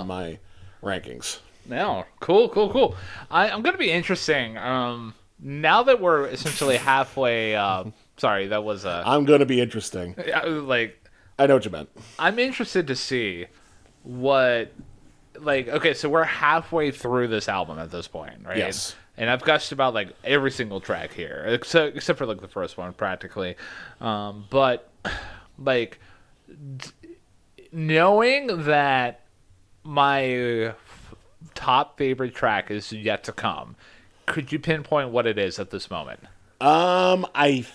[SPEAKER 2] on my rankings.
[SPEAKER 1] No cool cool cool I, i'm gonna be interesting um now that we're essentially halfway uh [laughs] sorry that was uh
[SPEAKER 2] I'm gonna be interesting. [laughs]
[SPEAKER 1] like
[SPEAKER 2] I know what you meant.
[SPEAKER 1] I'm interested to see what like okay, so we're halfway through this album at this point, right?
[SPEAKER 2] Yes.
[SPEAKER 1] And I've gushed about like every single track here, except except for like the first one, practically. Um, but [sighs] like d- knowing that my top favorite track is yet to come, could you pinpoint what it is at this moment?
[SPEAKER 2] Um, I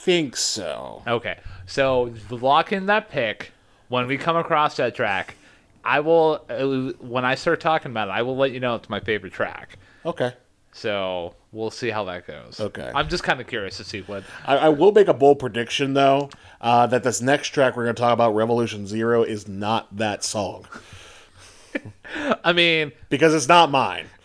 [SPEAKER 2] think so.
[SPEAKER 1] Okay, so lock in that pick when we come across that track. I will when I start talking about it, I will let you know it's my favorite track.
[SPEAKER 2] Okay.
[SPEAKER 1] So we'll see how that goes.
[SPEAKER 2] Okay.
[SPEAKER 1] I'm just kind of curious to see what.
[SPEAKER 2] I, I will make a bold prediction though uh, that this next track we're going to talk about, Revolution Zero, is not that song [laughs]
[SPEAKER 1] I mean,
[SPEAKER 2] because it's not mine. [laughs]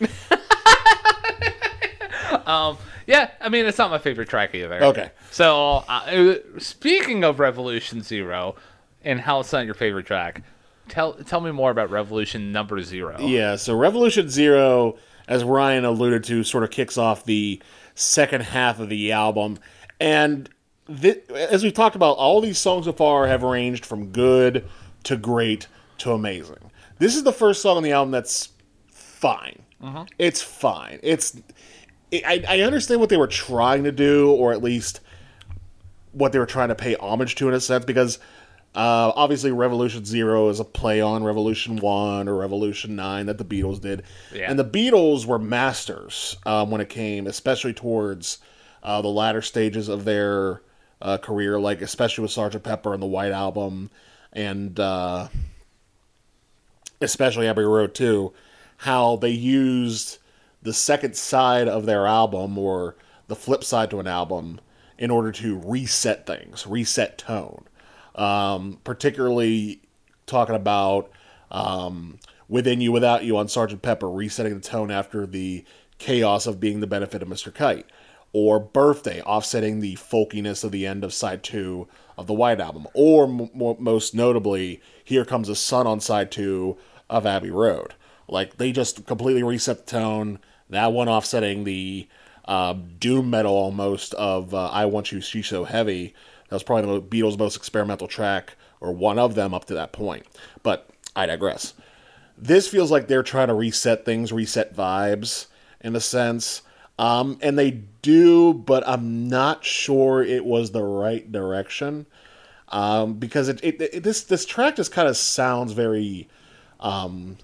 [SPEAKER 1] yeah. I mean, it's not my favorite track either.
[SPEAKER 2] Okay.
[SPEAKER 1] So uh, speaking of Revolution Zero, and how it's not your favorite track, tell tell me more about Revolution Number Zero.
[SPEAKER 2] Yeah, so Revolution Zero, as Ryan alluded to, sort of kicks off the second half of the album. And thi- as we've talked about, all these songs so far have ranged from good to great to amazing. This is the first song on the album that's fine. It's fine. It's it, I, I understand what they were trying to do, or at least what they were trying to pay homage to in a sense, because uh, obviously Revolution Zero is a play on Revolution One or Revolution Nine that the Beatles did,
[SPEAKER 1] Yeah.
[SPEAKER 2] and the Beatles were masters um, when it came, especially towards uh, the latter stages of their uh, career, like especially with Sgt. Pepper and the White Album, and uh, especially Abbey Road too, how they used the second side of their album or the flip side to an album in order to reset things, reset tone. Um, particularly talking about um, Within You, Without You on Sgt. Pepper, resetting the tone after the chaos of being the benefit of Mr. Kite. Or Birthday, offsetting the folkiness of the end of side two of the White Album. Or, m- mo most notably, Here Comes the Sun on side two of Abbey Road. Like, they just completely reset the tone. That one offsetting the uh, doom metal almost of uh, I Want You, She's So Heavy. That was probably the Beatles' most experimental track, or one of them up to that point. But I digress. This feels like they're trying to reset things, reset vibes in a sense. Um, and they do, but I'm not sure it was the right direction. Um, because it, it, it this this track just kind of sounds very um,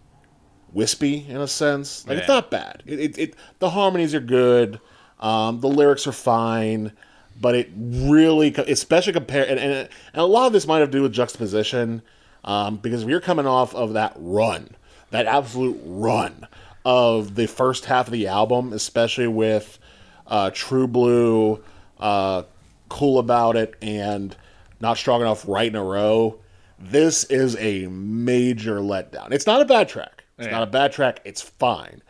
[SPEAKER 2] wispy in a sense. Like it's not bad. It, it, it the harmonies are good. Um, the lyrics are fine, but it really, especially compared, and, and, and a lot of this might have to do with juxtaposition, um, because if you're coming off of that run, that absolute run of the first half of the album, especially with uh, True Blue, uh, Cool About It, and Not Strong Enough right in a row, this is a major letdown. It's not a bad track. It's
[SPEAKER 1] Yeah.
[SPEAKER 2] not a bad track. It's fine.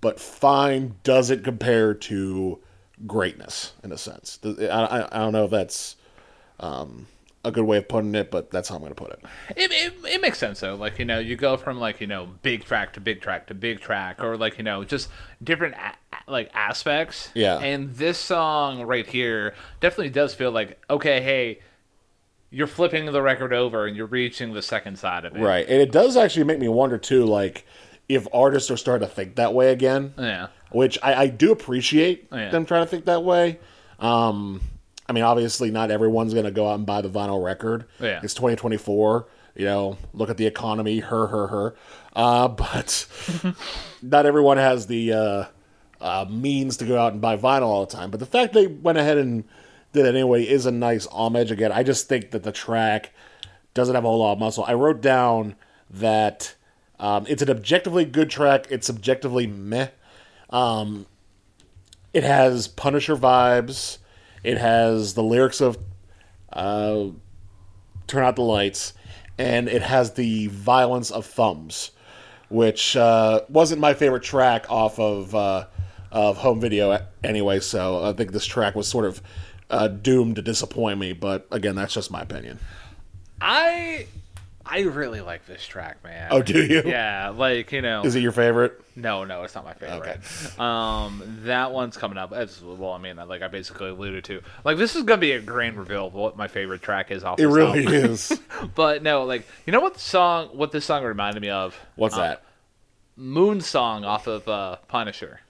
[SPEAKER 2] But fine doesn't compare to greatness in a sense. I, I, I don't know if that's um, a good way of putting it, but that's how I'm going to put it.
[SPEAKER 1] It, it, it makes sense though. Like you know, you go from like you know big track to big track to big track, or like you know just different a- like aspects.
[SPEAKER 2] Yeah.
[SPEAKER 1] And this song right here definitely does feel like okay, hey, you're flipping the record over and you're reaching the second side of it.
[SPEAKER 2] Right. And it does actually make me wonder, too, like, if artists are starting to think that way again.
[SPEAKER 1] Yeah.
[SPEAKER 2] which I, I do appreciate
[SPEAKER 1] Yeah.
[SPEAKER 2] them trying to think that way. Um, I mean, obviously, not everyone's going to go out and buy the vinyl record.
[SPEAKER 1] Yeah.
[SPEAKER 2] It's 2024. You know, look at the economy, her, her, her. Uh, [laughs] but not everyone has the uh, uh, means to go out and buy vinyl all the time. But the fact they went ahead and did it anyway is a nice homage. Again, I just think that the track doesn't have a whole lot of muscle. I wrote down that um, it's an objectively good track. It's subjectively meh. Um, it has Punisher vibes. It has the lyrics of uh, "Turn Out the Lights," and it has the violence of "Thumbs," which uh, wasn't my favorite track off of uh, of home video anyway. So I think this track was sort of uh, doomed to disappoint me. But again, that's just my opinion.
[SPEAKER 1] I I really like this track, man.
[SPEAKER 2] Oh, do you?
[SPEAKER 1] Yeah, like you know.
[SPEAKER 2] Is it your favorite?
[SPEAKER 1] No, no, it's not my favorite. Um, that one's coming up. As well, I mean, like I basically alluded to. Like this is gonna be a grand reveal of what my favorite track is off.
[SPEAKER 2] It really
[SPEAKER 1] album.
[SPEAKER 2] is. [laughs]
[SPEAKER 1] But no, like you know what song? What this song reminded me of?
[SPEAKER 2] What's
[SPEAKER 1] Uh,
[SPEAKER 2] that?
[SPEAKER 1] Moon song off of uh, Punisher.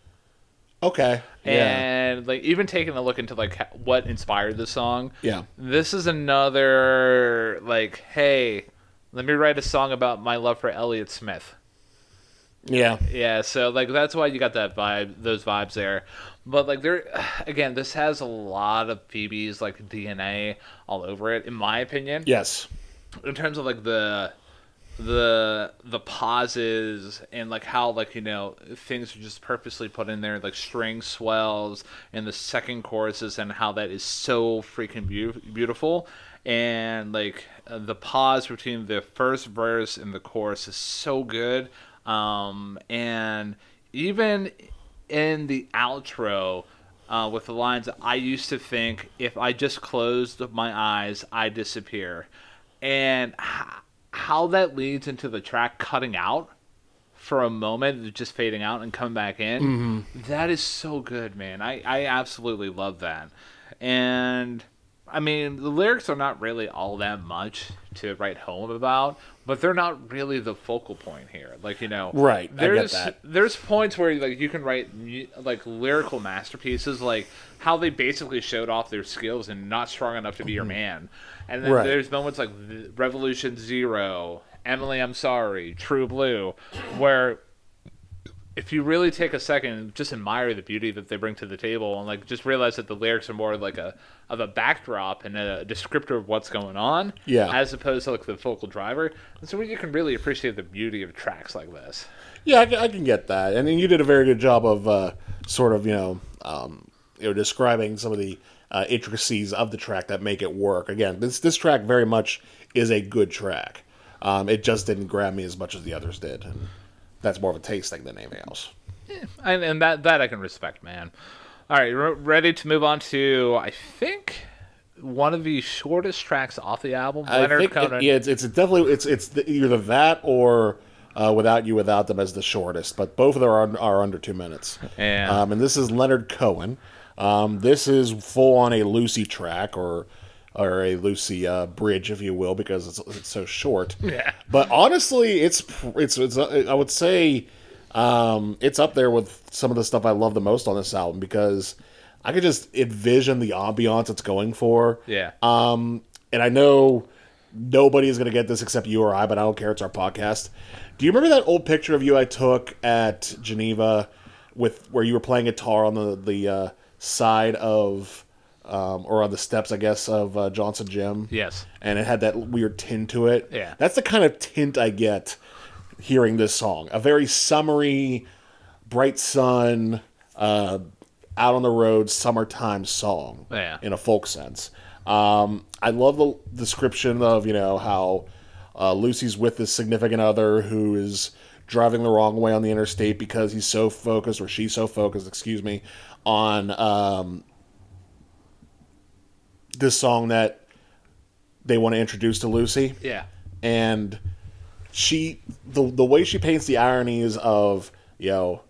[SPEAKER 2] Okay. Yeah.
[SPEAKER 1] And like even taking a look into like what inspired the song.
[SPEAKER 2] Yeah.
[SPEAKER 1] This is another like, hey, let me write a song about my love for Elliott Smith.
[SPEAKER 2] Yeah.
[SPEAKER 1] Yeah, so like that's why you got that vibe, those vibes there. But like there, [sighs] again, this has a lot of Phoebe's like DNA all over it, in my opinion.
[SPEAKER 2] Yes.
[SPEAKER 1] In terms of like the the the pauses and like how like you know things are just purposely put in there like string swells and the second choruses and how that is so freaking beau- beautiful. And like the pause between the first verse and the chorus is so good. Um and even in the outro uh, with the lines I used to think if I just closed my eyes I disappear. And how that leads into the track cutting out for a moment, just fading out and coming back in. Mm-hmm. that is so good, man. I, I absolutely love that. And I mean, the lyrics are not really all that much to write home about, but they're not really the focal point here. Like you know,
[SPEAKER 2] Right, I get
[SPEAKER 1] There's there's points where like you can write like lyrical masterpieces, like how they basically showed off their skills and not strong enough to be your mm-hmm. man. And then
[SPEAKER 2] Right.
[SPEAKER 1] there's moments like Revolution Zero, Emily, I'm sorry, True Blue, where if you really take a second and just admire the beauty that they bring to the table and like just realize that the lyrics are more like a of a backdrop and a descriptor of what's going on
[SPEAKER 2] Yeah.
[SPEAKER 1] as opposed to like the focal driver and so you can really appreciate the beauty of tracks like this
[SPEAKER 2] Yeah, I can, I can get that, and you did a very good job of uh, sort of you know um, you know describing some of the uh, intricacies of the track that make it work. Again, this this track very much is a good track. Um, it just didn't grab me as much as the others did, and that's more of a taste thing than anything else.
[SPEAKER 1] and, and that that I can respect man all right re- ready to move on to I think one of the shortest tracks off the album
[SPEAKER 2] I
[SPEAKER 1] Leonard
[SPEAKER 2] think
[SPEAKER 1] Cohen
[SPEAKER 2] it, yeah, it's, it's definitely it's it's the, either that or uh, without you without them as the shortest, but both of them are, are under two minutes.
[SPEAKER 1] Yeah.
[SPEAKER 2] Um, and this is Leonard Cohen. Um, this is full on a Lucy track or or a Lucy uh, bridge, if you will, because it's, it's so short. [laughs]
[SPEAKER 1] Yeah.
[SPEAKER 2] But honestly, it's it's it's uh, I would say um, it's up there with some of the stuff I love the most on this album because I could just envision the ambiance it's going for.
[SPEAKER 1] yeah
[SPEAKER 2] Um, and I know nobody is going to get this except you or I, but I don't care. It's our podcast. Do you remember that old picture of you I took at Geneva with where you were playing guitar on the the uh, side of um, or on the steps, I guess, of uh, Johnson Gym?
[SPEAKER 1] yes
[SPEAKER 2] And it had that weird tint to it.
[SPEAKER 1] Yeah.
[SPEAKER 2] That's the kind of tint I get hearing this song. A very summery, bright sun, uh, out on the road, summertime song
[SPEAKER 1] Yeah.
[SPEAKER 2] in a folk sense. Um, I love the description of you know how uh, Lucy's with this significant other who is driving the wrong way on the interstate because he's so focused or she's so focused, excuse me, on um, this song that they want to introduce to Lucy
[SPEAKER 1] yeah
[SPEAKER 2] and she the the way she paints the ironies of you know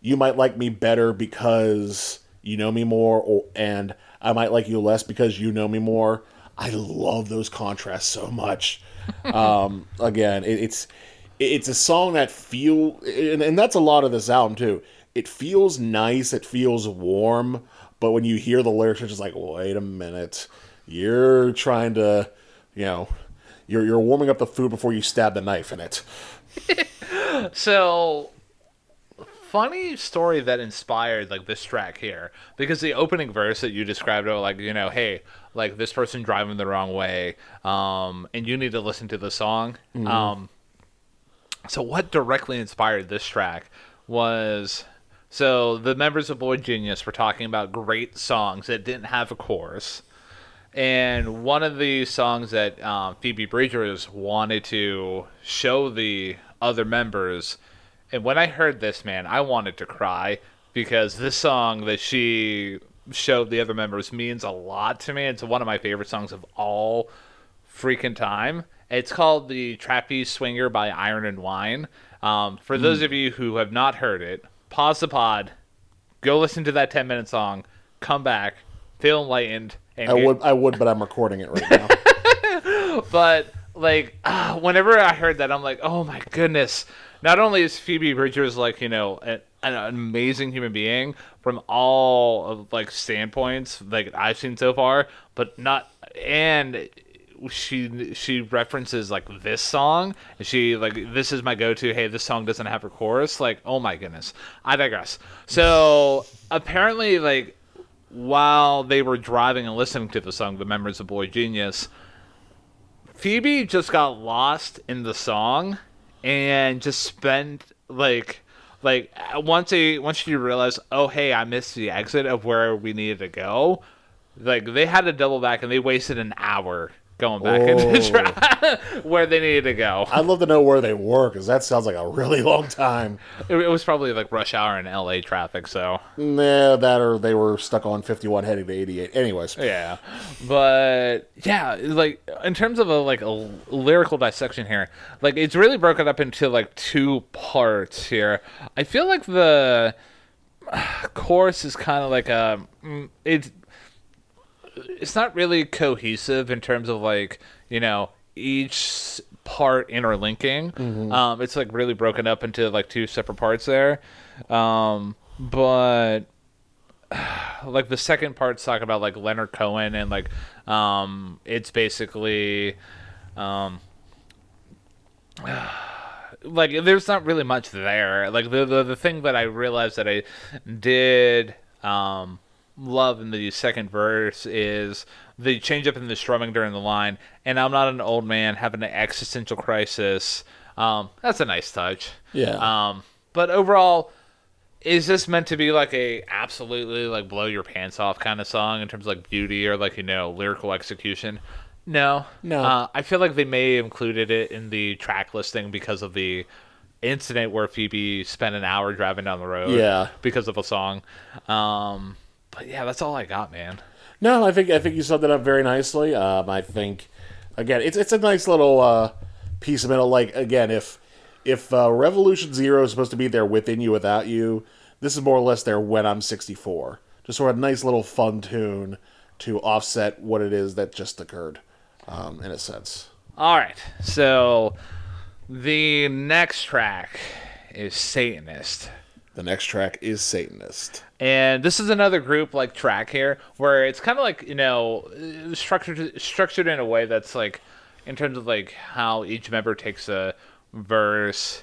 [SPEAKER 2] you might like me better because you know me more or and I might like you less because you know me more. I love those contrasts so much. [laughs] um, again, it, it's it's a song that feel and, and that's a lot of this album too. It feels nice, it feels warm, but when you hear the lyrics, you're just like, wait a minute, you're trying to, you know, you're you're warming up the food before you stab the knife in it. [laughs]
[SPEAKER 1] So, funny story that inspired like this track here because the opening verse that you described, oh, like you know, hey, like this person driving the wrong way, um, and you need to listen to the song. Um, so what directly inspired this track was so the members of boygenius were talking about great songs that didn't have a chorus. And one of the songs that um, Phoebe Bridgers wanted to show the other members, and when I heard this, man, I wanted to cry because this song that she showed the other members means a lot to me. It's one of my favorite songs of all freaking time. It's called the Trapeze Swinger by Iron and Wine. Um, for those of you who have not heard it, pause the pod, go listen to that 10 minute song, come back, feel enlightened. And
[SPEAKER 2] I
[SPEAKER 1] get-
[SPEAKER 2] would I would, but I'm recording it right now. [laughs]
[SPEAKER 1] but like ah, whenever I heard that, I'm like, oh my goodness! Not only is Phoebe Bridgers like you know an, an amazing human being from all of like standpoints like I've seen so far, but not and she she references like this song and she like this is my go-to hey this song doesn't have a chorus like oh my goodness i digress so [laughs] apparently like while they were driving and listening to the song the members of boygenius Phoebe just got lost in the song and just spent like like once they once she realized, oh hey, I missed the exit of where we needed to go. Like they had to double back and they wasted an hour going back into the
[SPEAKER 2] Oh. [laughs]
[SPEAKER 1] where they needed to go.
[SPEAKER 2] I'd love to know where they were because that sounds like a really long time.
[SPEAKER 1] It, it was probably like rush hour in LA traffic, so
[SPEAKER 2] Nah, that or they were stuck on 51 heading to 88. Anyways,
[SPEAKER 1] yeah. But yeah, like in terms of a like a lyrical dissection here, like it's really broken up into like two parts here. I feel like the [sighs] chorus is kind of like a mm, it's it's not really cohesive in terms of like you know each part interlinking. Um, it's like really broken up into like two separate parts there. Um, but [sighs] like the second part's talking about like Leonard Cohen and like um, it's basically um, [sighs] like there's not really much there. Like the the, the thing that I realized that I did um, love in the second verse is the change up in the strumming during the line. And I'm not an old man having an existential crisis. Um, that's a nice touch.
[SPEAKER 2] Yeah.
[SPEAKER 1] Um, but overall, is this meant to be like a absolutely like blow your pants off kind of song in terms of like beauty or like you know lyrical execution? No,
[SPEAKER 2] No.
[SPEAKER 1] Uh, I feel like they may have included it in the track listing because of the incident where Phoebe spent an hour driving down the road.
[SPEAKER 2] Yeah.
[SPEAKER 1] because of a song. Um, but yeah, that's all I got, man.
[SPEAKER 2] No, I think I think you summed it up very nicely. Um, I think again, it's it's a nice little uh, piece of metal. Like again, if if uh, Revolution Zero is supposed to be their within you without you, this is more or less their when I'm 64. Just sort of a nice little fun tune to offset what it is that just occurred, um, in a sense.
[SPEAKER 1] All right, so the next track is Satanist.
[SPEAKER 2] The next track is Satanist.
[SPEAKER 1] And this is another group like track here where it's kind of like, you know, structured structured in a way that's like in terms of like how each member takes a verse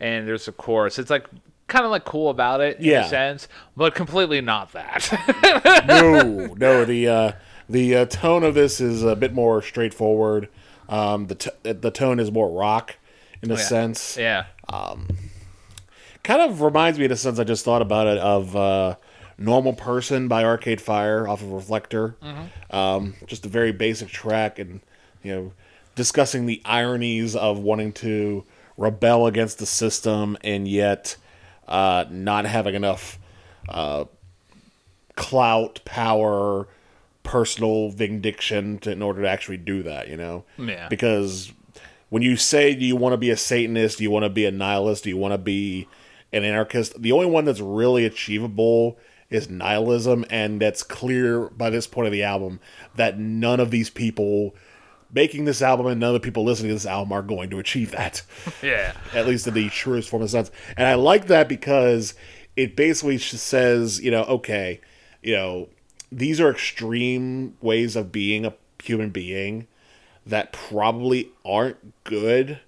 [SPEAKER 1] and there's a chorus. It's like kind of like cool about it in
[SPEAKER 2] Yeah.
[SPEAKER 1] a sense, but completely not that.
[SPEAKER 2] no, [laughs] no. The uh, the uh, tone of this is a bit more straightforward. Um, the t- the tone is more rock in a sense.
[SPEAKER 1] yeah.
[SPEAKER 2] Kind of reminds me, in a sense, I just thought about it of uh, "Normal Person" by Arcade Fire off of Reflector. Um, just a very basic track, and you know, discussing the ironies of wanting to rebel against the system and yet uh, not having enough uh, clout, power, personal vindication to, in order to actually do that. You know,
[SPEAKER 1] Yeah.
[SPEAKER 2] because when you say do you want to be a satanist do you want to be a nihilist do you want to be an anarchist the only one that's really achievable is nihilism and that's clear by this point of the album that none of these people making this album and none of the people listening to this album are going to achieve that [laughs]
[SPEAKER 1] Yeah.
[SPEAKER 2] at least in the truest form of sense. And I like that because it basically says, you know, okay, you know, these are extreme ways of being a human being that probably aren't good,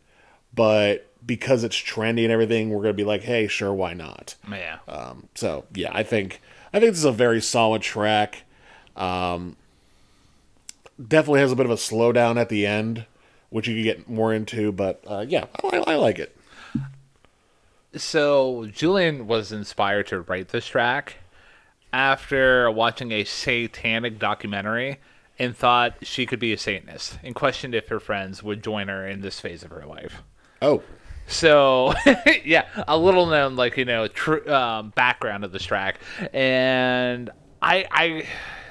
[SPEAKER 2] but because it's trendy and everything, we're gonna be like, hey, sure, why not?
[SPEAKER 1] Yeah.
[SPEAKER 2] Um, so yeah, I think I think this is a very solid track. Um, definitely has a bit of a slowdown at the end, which you could get more into, but uh, yeah, I, I like it.
[SPEAKER 1] So Julien was inspired to write this track after watching a satanic documentary and thought she could be a Satanist and questioned if her friends would join her in this phase of her life.
[SPEAKER 2] Oh,
[SPEAKER 1] So, [laughs] yeah, a little known, like you know, tr- um, background of this track, and I, I,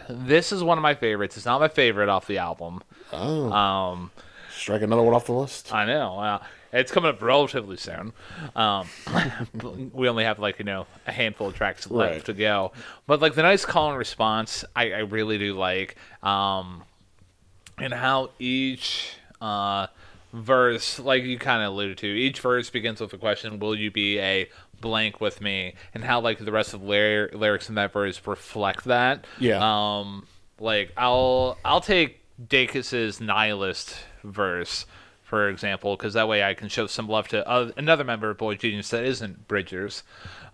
[SPEAKER 1] this is one of my favorites. It's not my favorite off the album.
[SPEAKER 2] oh,
[SPEAKER 1] Um,
[SPEAKER 2] strike another one off the list.
[SPEAKER 1] I know. Uh, it's coming up relatively soon. Um, [laughs] we only have like you know a handful of tracks left
[SPEAKER 2] Right.
[SPEAKER 1] to go, but like the nice call and response, I, I really do like, um, and how each uh, verse, like you kind of alluded to, each verse begins with a question: "Will you be a blank with me?" And how like the rest of the lyr- lyrics in that verse reflect that.
[SPEAKER 2] Yeah.
[SPEAKER 1] Um, like I'll I'll take Dacus's nihilist verse for example, because that way I can show some love to uh, another member of boygenius that isn't Bridgers.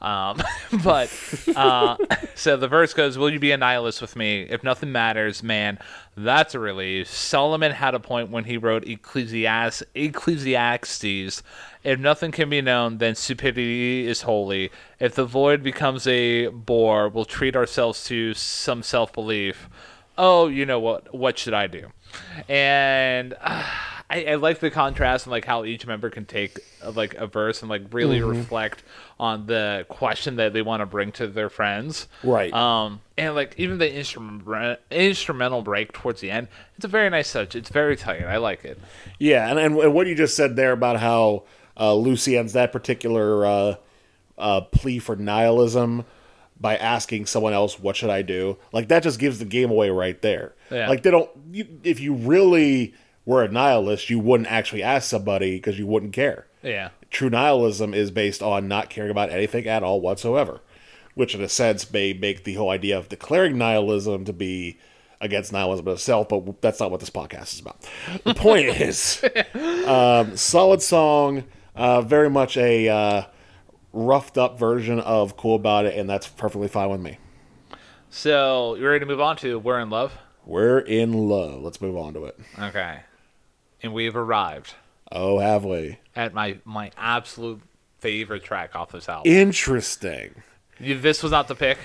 [SPEAKER 1] Um, [laughs] but uh, [laughs] so the verse goes, "Will you be a nihilist with me? If nothing matters, man, that's a relief." Solomon had a point when he wrote Ecclesiastes. Ecclesiastes. If nothing can be known, then stupidity is holy. If the void becomes a bore, we'll treat ourselves to some self-belief. Oh, you know what? What should I do? And. Uh, I, I, like the contrast and like how each member can take uh, like a verse and like really mm-hmm. reflect on the question that they want to bring to their friends.
[SPEAKER 2] Right.
[SPEAKER 1] Um, and like even the instrument instrumental break towards the end, it's a very nice touch. It's very tight. I like it.
[SPEAKER 2] Yeah, and and what you just said there about how uh, Lucy ends that particular uh, uh, plea for nihilism by asking someone else, "What should I do?" Like that just gives the game away right there. Yeah. Like they don't. You, if you really were a nihilist, you wouldn't actually ask somebody because you wouldn't care.
[SPEAKER 1] Yeah.
[SPEAKER 2] True nihilism is based on not caring about anything at all whatsoever, which in a sense may make the whole idea of declaring nihilism to be against nihilism itself, but that's not what this podcast is about. The point [laughs] is, um, solid song, uh, very much a uh, roughed up version of Cool About It, and that's perfectly fine with me.
[SPEAKER 1] So, you ready to move on to We're in Love?
[SPEAKER 2] We're in love. Let's move on to it.
[SPEAKER 1] Okay and we've arrived.
[SPEAKER 2] Oh, have we?
[SPEAKER 1] At my my absolute favorite track off this album.
[SPEAKER 2] Interesting.
[SPEAKER 1] You, this was not the pick.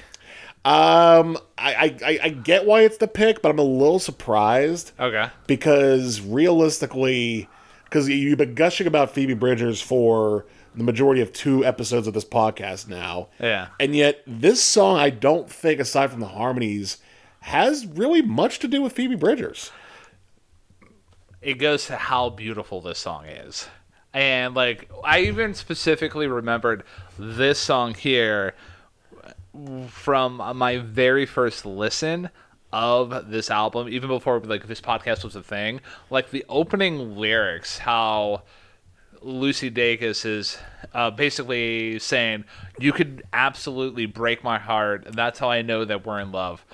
[SPEAKER 2] Um, I, I I get why it's the pick, but I'm a little surprised.
[SPEAKER 1] Okay.
[SPEAKER 2] Because realistically, because you've been gushing about Phoebe Bridgers for the majority of two episodes of this podcast now.
[SPEAKER 1] Yeah.
[SPEAKER 2] And yet, this song, I don't think, aside from the harmonies, has really much to do with Phoebe Bridgers
[SPEAKER 1] it goes to how beautiful this song is. And like I even specifically remembered this song here from my very first listen of this album, even before like this podcast was a thing. Like the opening lyrics, how Lucy Dacus is uh, basically saying, "You could absolutely break my heart, and that's how I know that we're in love."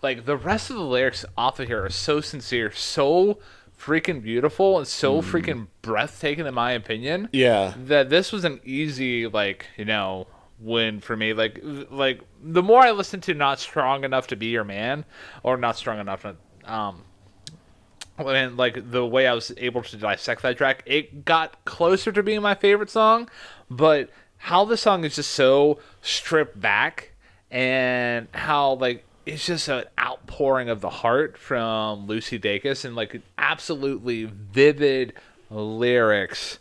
[SPEAKER 1] Like the rest of the lyrics off of here are so sincere, so freaking beautiful and so mm. freaking breathtaking in my opinion.
[SPEAKER 2] Yeah.
[SPEAKER 1] That this was an easy like, you know, win for me. Like like the more I listen to Not Strong Enough to Be Your Man or Not Strong Enough to um and like the way I was able to dissect that track, it got closer to being my favorite song, but how the song is just so stripped back and how like it's just an outpouring of the heart from Lucy Dacus and like absolutely vivid lyrics.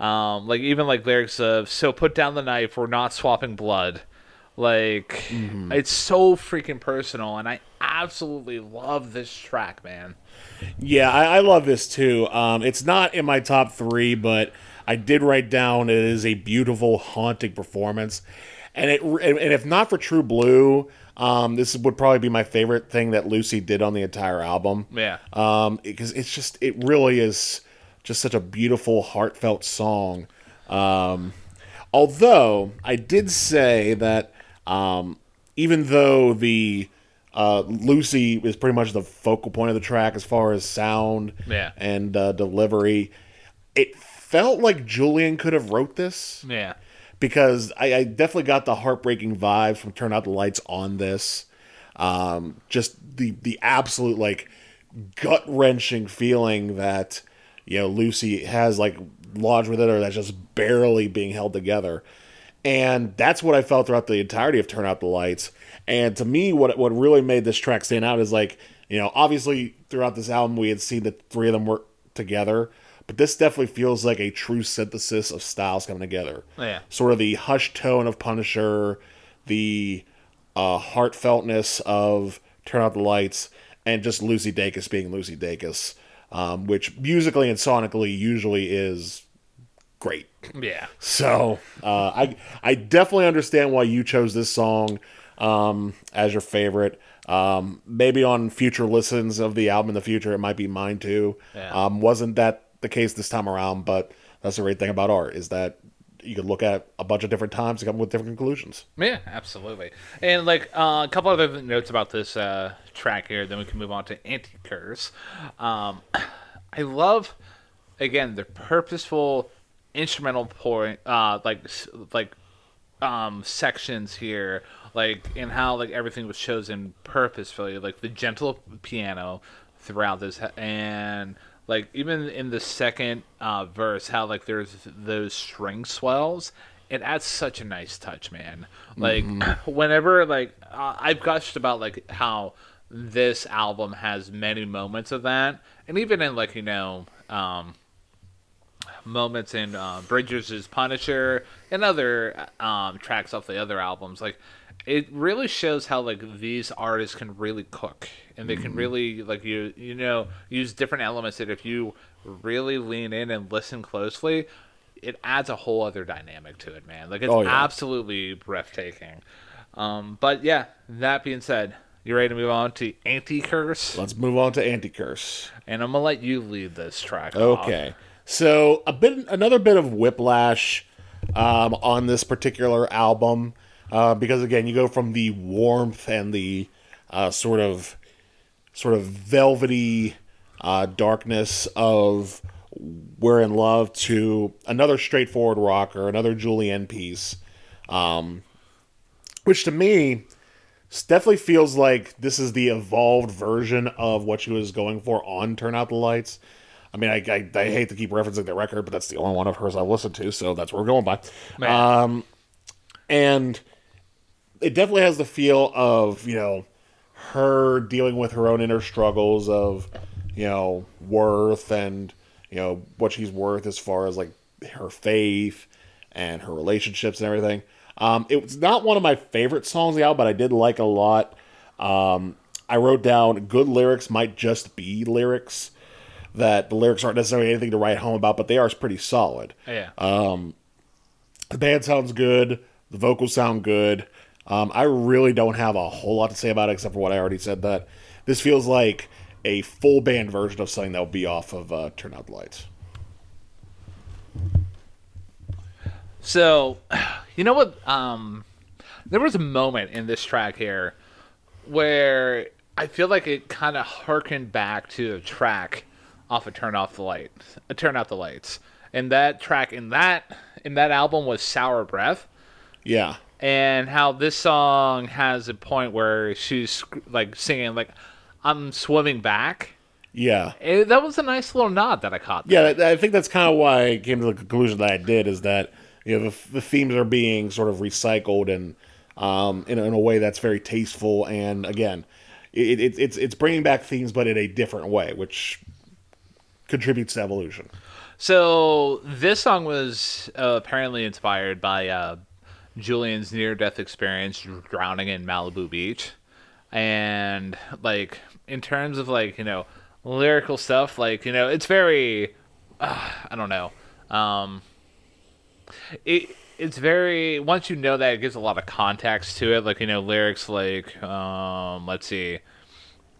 [SPEAKER 1] Um, like even like lyrics of "So put down the knife, we're not swapping blood." Like mm-hmm. it's so freaking personal, and I absolutely love this track, man.
[SPEAKER 2] Yeah, I, I love this too. Um, it's not in my top three, but I did write down it is a beautiful, haunting performance, and it and if not for True Blue. Um, this would probably be my favorite thing that Lucy did on the entire album.
[SPEAKER 1] Yeah.
[SPEAKER 2] Um, because it's just it really is just such a beautiful, heartfelt song. Um, although I did say that um, even though the uh, Lucy is pretty much the focal point of the track as far as sound
[SPEAKER 1] yeah.
[SPEAKER 2] and uh, delivery, it felt like Julien could have wrote this.
[SPEAKER 1] Yeah
[SPEAKER 2] because I, I, definitely got the heartbreaking vibe from Turn Out the Lights on this. Um, just the the absolute like gut wrenching feeling that you know Lucy has like lodged with her that's just barely being held together. And that's what I felt throughout the entirety of Turn Out the Lights. And to me, what what really made this track stand out is like you know obviously throughout this album we had seen the three of them work together but this definitely feels like a true synthesis of styles coming together.
[SPEAKER 1] Oh, yeah.
[SPEAKER 2] Sort of the hushed tone of Punisher, the uh, heartfeltness of Turn Out the Lights, and just Lucy Dacus being Lucy Dacus, um, which musically and sonically usually is great.
[SPEAKER 1] Yeah.
[SPEAKER 2] So uh, I I definitely understand why you chose this song um, as your favorite. Um, maybe on future listens of the album in the future, it might be mine too. Yeah. Um, wasn't that the case this time around, but that's the great thing about art is that you could look at a bunch of different times and come with different conclusions.
[SPEAKER 1] Yeah, absolutely. And like uh, a couple other notes about this uh, track here, then we can move on to Anti Curse. Um, I love again the purposeful instrumental point, uh, like like um sections here, like and how like everything was chosen purposefully, like the gentle piano throughout this, and like even in the second uh, verse, how like there's those string swells. It adds such a nice touch, man. Like [clears throat] whenever like uh, I've gushed about like how this album has many moments of that, and even in like you know um, moments in uh, Bridgers' Punisher and other um, tracks off the other albums. Like, it really shows how like these artists can really cook, and they can really like you you know use different elements that if you really lean in and listen closely, it adds a whole other dynamic to it, man. Like it's
[SPEAKER 2] Oh, yeah.
[SPEAKER 1] absolutely breathtaking. Um, but yeah, that being said. You ready to move on to Anticurse?
[SPEAKER 2] Let's move on to Anticurse
[SPEAKER 1] And I'm gonna let you lead this track. off.
[SPEAKER 2] Okay. So a bit, another bit of whiplash um, on this particular album, uh, because again, you go from the warmth and the uh, sort of, sort of velvety uh, darkness of "We're in Love" to another straightforward rocker, another Julien piece, um, which to me definitely feels like this is the evolved version of what she was going for on Turn Out the Lights. I mean, I, I, I hate to keep referencing the record, but that's the only one of hers I've listened to, so that's what we're going by. Um, and it definitely has the feel of, you know, her dealing with her own inner struggles of, you know, worth and, you know, what she's worth as far as like her faith and her relationships and everything. Um, it was not one of my favorite songs on the album, but I did like a lot. Um, I wrote down good lyrics might just be lyrics. That the lyrics aren't necessarily anything to write home about, but they are pretty solid.
[SPEAKER 1] Yeah.
[SPEAKER 2] Um, The band sounds good. The vocals sound good. Um, I really don't have a whole lot to say about it except for what I already said. That this feels like a full band version of something that will be off of uh, Turn Out the Lights.
[SPEAKER 1] So, [sighs] you know what? Um, there was a moment in this track here where I feel like it kind of harkened back to a track off of "Turn Off the Light," uh, "Turn Out the Lights," and that track in that in that album was "Sour Breath."
[SPEAKER 2] Yeah,
[SPEAKER 1] and how this song has a point where she's like singing like I'm swimming back.
[SPEAKER 2] yeah,
[SPEAKER 1] And that was a nice little nod that I caught.
[SPEAKER 2] yeah.
[SPEAKER 1] there.
[SPEAKER 2] I I think that's kind of why I came to the conclusion that I did is that you know the, the themes are being sort of recycled and um, in, a- in a way that's very tasteful and again, it, it, it's it's bringing back themes but in a different way, which contributes to evolution.
[SPEAKER 1] So this song was uh, apparently inspired by uh, Julien's near-death experience drowning in Malibu Beach, and like in terms of like you know lyrical stuff, like you know it's very uh, I don't know. Um, it it's very once you know that it gives a lot of context to it. Like you know lyrics like um let's see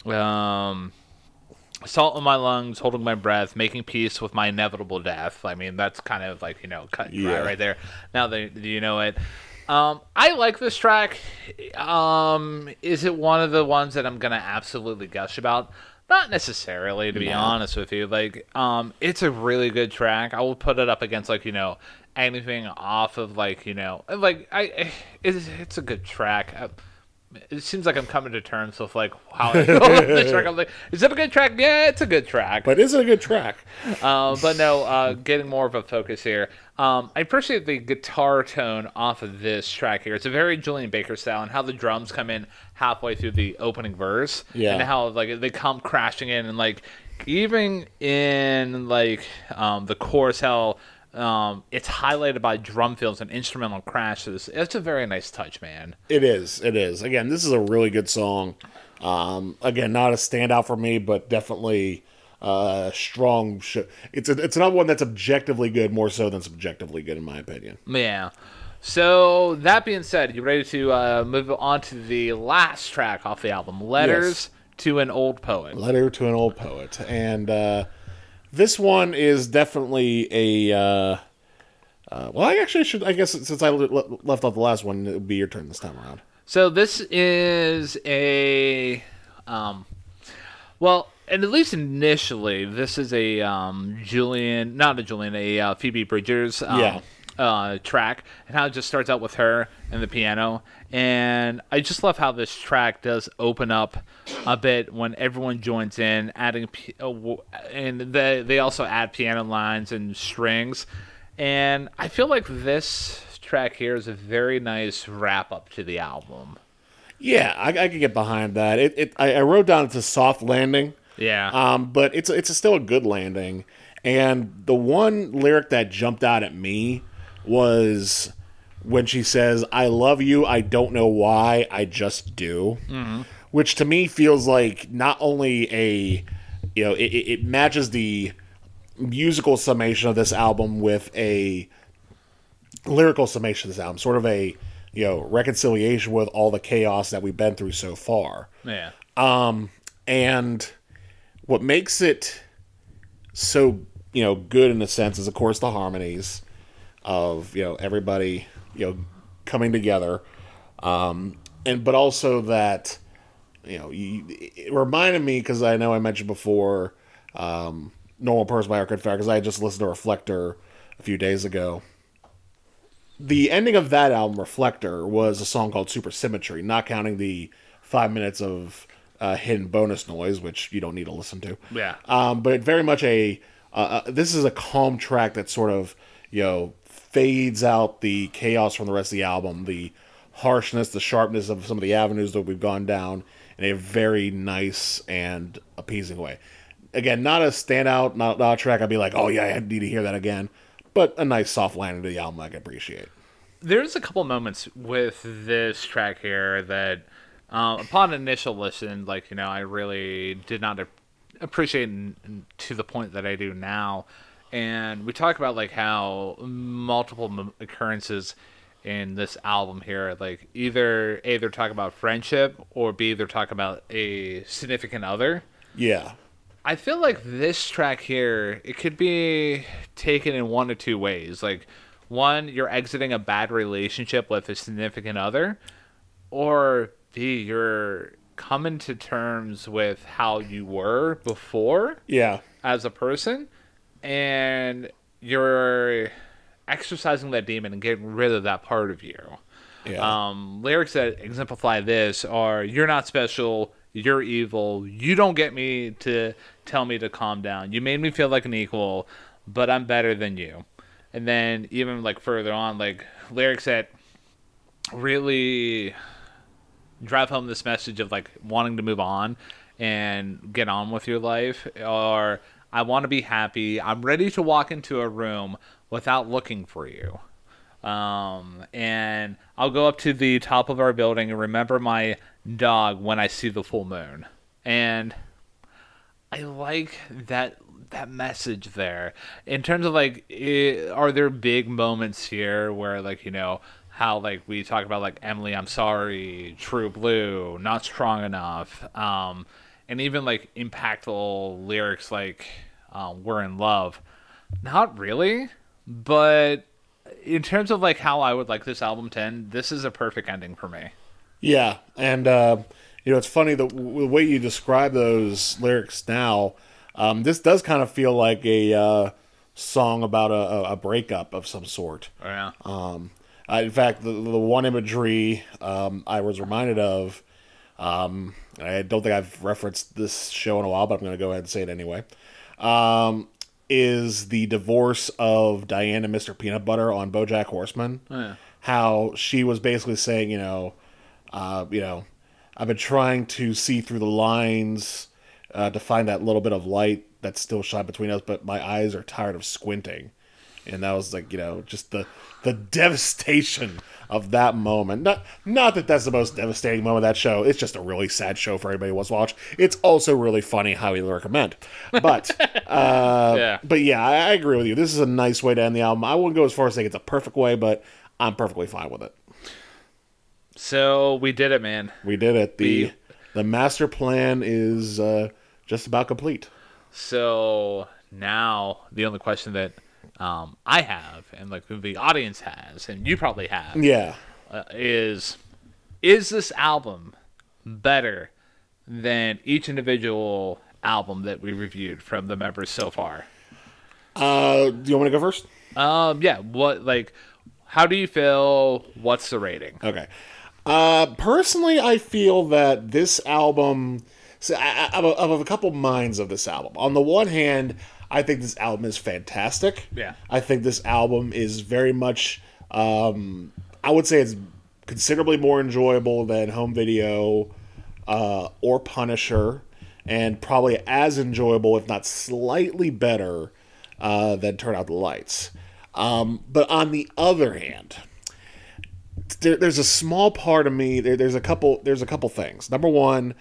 [SPEAKER 1] um salt in my lungs holding my breath making peace with my inevitable death. I mean that's kind of like you know cut and dry
[SPEAKER 2] Yeah.
[SPEAKER 1] right there. Now that you know it um i like this track um is it one of the ones that i'm gonna absolutely gush about not necessarily to be honest with you like um it's a really good track i will put it up against like you know anything off of like you know like i it's, it's a good track I, it seems like I'm coming to terms with like how I feel about this track. I'm like, is it a good track? Yeah, it's a good track.
[SPEAKER 2] But it's a good track.
[SPEAKER 1] Uh, but no, uh, getting more of a focus here. Um, I appreciate the guitar tone off of this track here. It's a very Julien Baker style, and how the drums come in halfway through the opening verse,
[SPEAKER 2] Yeah.
[SPEAKER 1] and how like they come crashing in, and like even in like um, the chorus, how um, it's highlighted by drum fills and instrumental crashes. It's a very nice touch, man.
[SPEAKER 2] It is. It is. Again, this is a really good song. Um, again, not a standout for me, but definitely uh, strong. Sh- it's a, it's another one that's objectively good, more so than subjectively good, in my opinion.
[SPEAKER 1] Yeah. So that being said, you ready to uh, move on to the last track off the album, "Letters to an Old Poet"?
[SPEAKER 2] Letter to an Old Poet, and uh, this one is definitely a. Uh, uh, well, I actually should. I guess since I le- le- left off the last one, it would be your turn this time around.
[SPEAKER 1] So this is a, um, well, and at least initially, this is a um, Julien, not a Julien, a uh, Phoebe Bridgers um,
[SPEAKER 2] Yeah.
[SPEAKER 1] uh, track, and how it just starts out with her and the piano. And I just love how this track does open up a bit when everyone joins in, adding, p- and they they also add piano lines and strings. And I feel like this track here is a very nice wrap up to the album.
[SPEAKER 2] Yeah, I, I could get behind that. It, it I, I wrote down it's a soft landing.
[SPEAKER 1] Yeah.
[SPEAKER 2] Um, but it's it's still a good landing. And the one lyric that jumped out at me was when she says, "I love you. I don't know why. I just do," which to me feels like not only a you know it, it it matches the musical summation of this album with a lyrical summation of this album, sort of a you know reconciliation with all the chaos that we've been through so far.
[SPEAKER 1] yeah.
[SPEAKER 2] Um, and what makes it so, you know, good in a sense is of course the harmonies of, you know, everybody, you know, coming together. Um and but also that you know, you, it reminded me because I know I mentioned before um Normal Person by Arcade Fire because I just listened to Reflector a few days ago. The ending of that album, Reflector, was a song called Supersymmetry, not counting the five minutes of uh, hidden bonus noise, which you don't need to listen to.
[SPEAKER 1] Yeah.
[SPEAKER 2] Um, but very much a uh, uh, this is a calm track that sort of you know fades out the chaos from the rest of the album, the harshness, the sharpness of some of the avenues that we've gone down in a very nice and appeasing way. Again, not a standout, not, not a track I'd be like, oh yeah, I need to hear that again, but a nice soft landing to the album I can appreciate.
[SPEAKER 1] there's a couple moments with this track here that uh, upon initial listen like you know i really did not ap- appreciate to the point that i do now. And we talk about like how multiple m- occurrences in this album here like either a they're talking about friendship or b they're talking about a significant other.
[SPEAKER 2] Yeah,
[SPEAKER 1] I feel like this track here, it could be taken in one or two ways. Like, one, you're exiting a bad relationship with a significant other, or B, you're coming to terms with how you were before
[SPEAKER 2] yeah,
[SPEAKER 1] as a person, and you're exercising that demon and getting rid of that part of you.
[SPEAKER 2] yeah,
[SPEAKER 1] Um, lyrics that exemplify this are "You're not special. You're evil. You don't get me to tell me to calm down. You made me feel like an equal, but I'm better than you." And then even like further on, like lyrics that really drive home this message of like wanting to move on and get on with your life or I want to be happy. I'm ready to walk into a room without looking for you. Um, and I'll go up to the top of our building and remember my dog when I see the full moon. And I like that that message there. In terms of like, i are there big moments here where like you know how like we talk about like Emily, I'm sorry, True Blue, not strong enough, um, and even like impactful lyrics like um, "We're in love." Not really, but in terms of like how I would like this album to end, this is a perfect ending for me.
[SPEAKER 2] yeah. And uh, you know, it's funny the, the way you describe those lyrics now. Um, this does kind of feel like a uh, song about a, a- a breakup of some sort.
[SPEAKER 1] Yeah.
[SPEAKER 2] Um, I, in fact, the, the one imagery um, I was reminded of, um, I don't think I've referenced this show in a while, but I'm going to go ahead and say it anyway, um, is the divorce of Diane and Mr. Peanut Butter on BoJack Horseman.
[SPEAKER 1] yeah.
[SPEAKER 2] How she was basically saying, you know, uh, you know, I've been trying to see through the lines uh, to find that little bit of light that's still shine between us, but my eyes are tired of squinting and that was like you know just the the devastation of that moment. Not not that that's the most devastating moment of that show. It's just a really sad show for anybody who wants to watch. It's also really funny highly recommend. But [laughs] uh
[SPEAKER 1] Yeah.
[SPEAKER 2] but yeah I, I agree with you. This is a nice way to end the album. I wouldn't go as far as saying it's a perfect way but i'm perfectly fine with it.
[SPEAKER 1] So we did it, man.
[SPEAKER 2] we did it. The
[SPEAKER 1] We-
[SPEAKER 2] the master plan is uh just about complete.
[SPEAKER 1] So now the only question that um, I have, and like the audience has, and you probably have,
[SPEAKER 2] yeah
[SPEAKER 1] uh, is is this album better than each individual album that we reviewed from the members so far.
[SPEAKER 2] Uh, do you want me to go first?
[SPEAKER 1] Um, yeah. What like? How do you feel? What's the rating?
[SPEAKER 2] Okay. Uh, personally, I feel that this album. So I, I, I'm of of a couple minds of this album. On the one hand, I think this album is fantastic.
[SPEAKER 1] Yeah.
[SPEAKER 2] I think this album is very much. Um, I would say it's considerably more enjoyable than Home Video uh, or Punisher, and probably as enjoyable, if not slightly better, uh, than Turn Out the Lights. Um, but on the other hand, there, there's a small part of me. There, there's a couple. There's a couple things. Number one,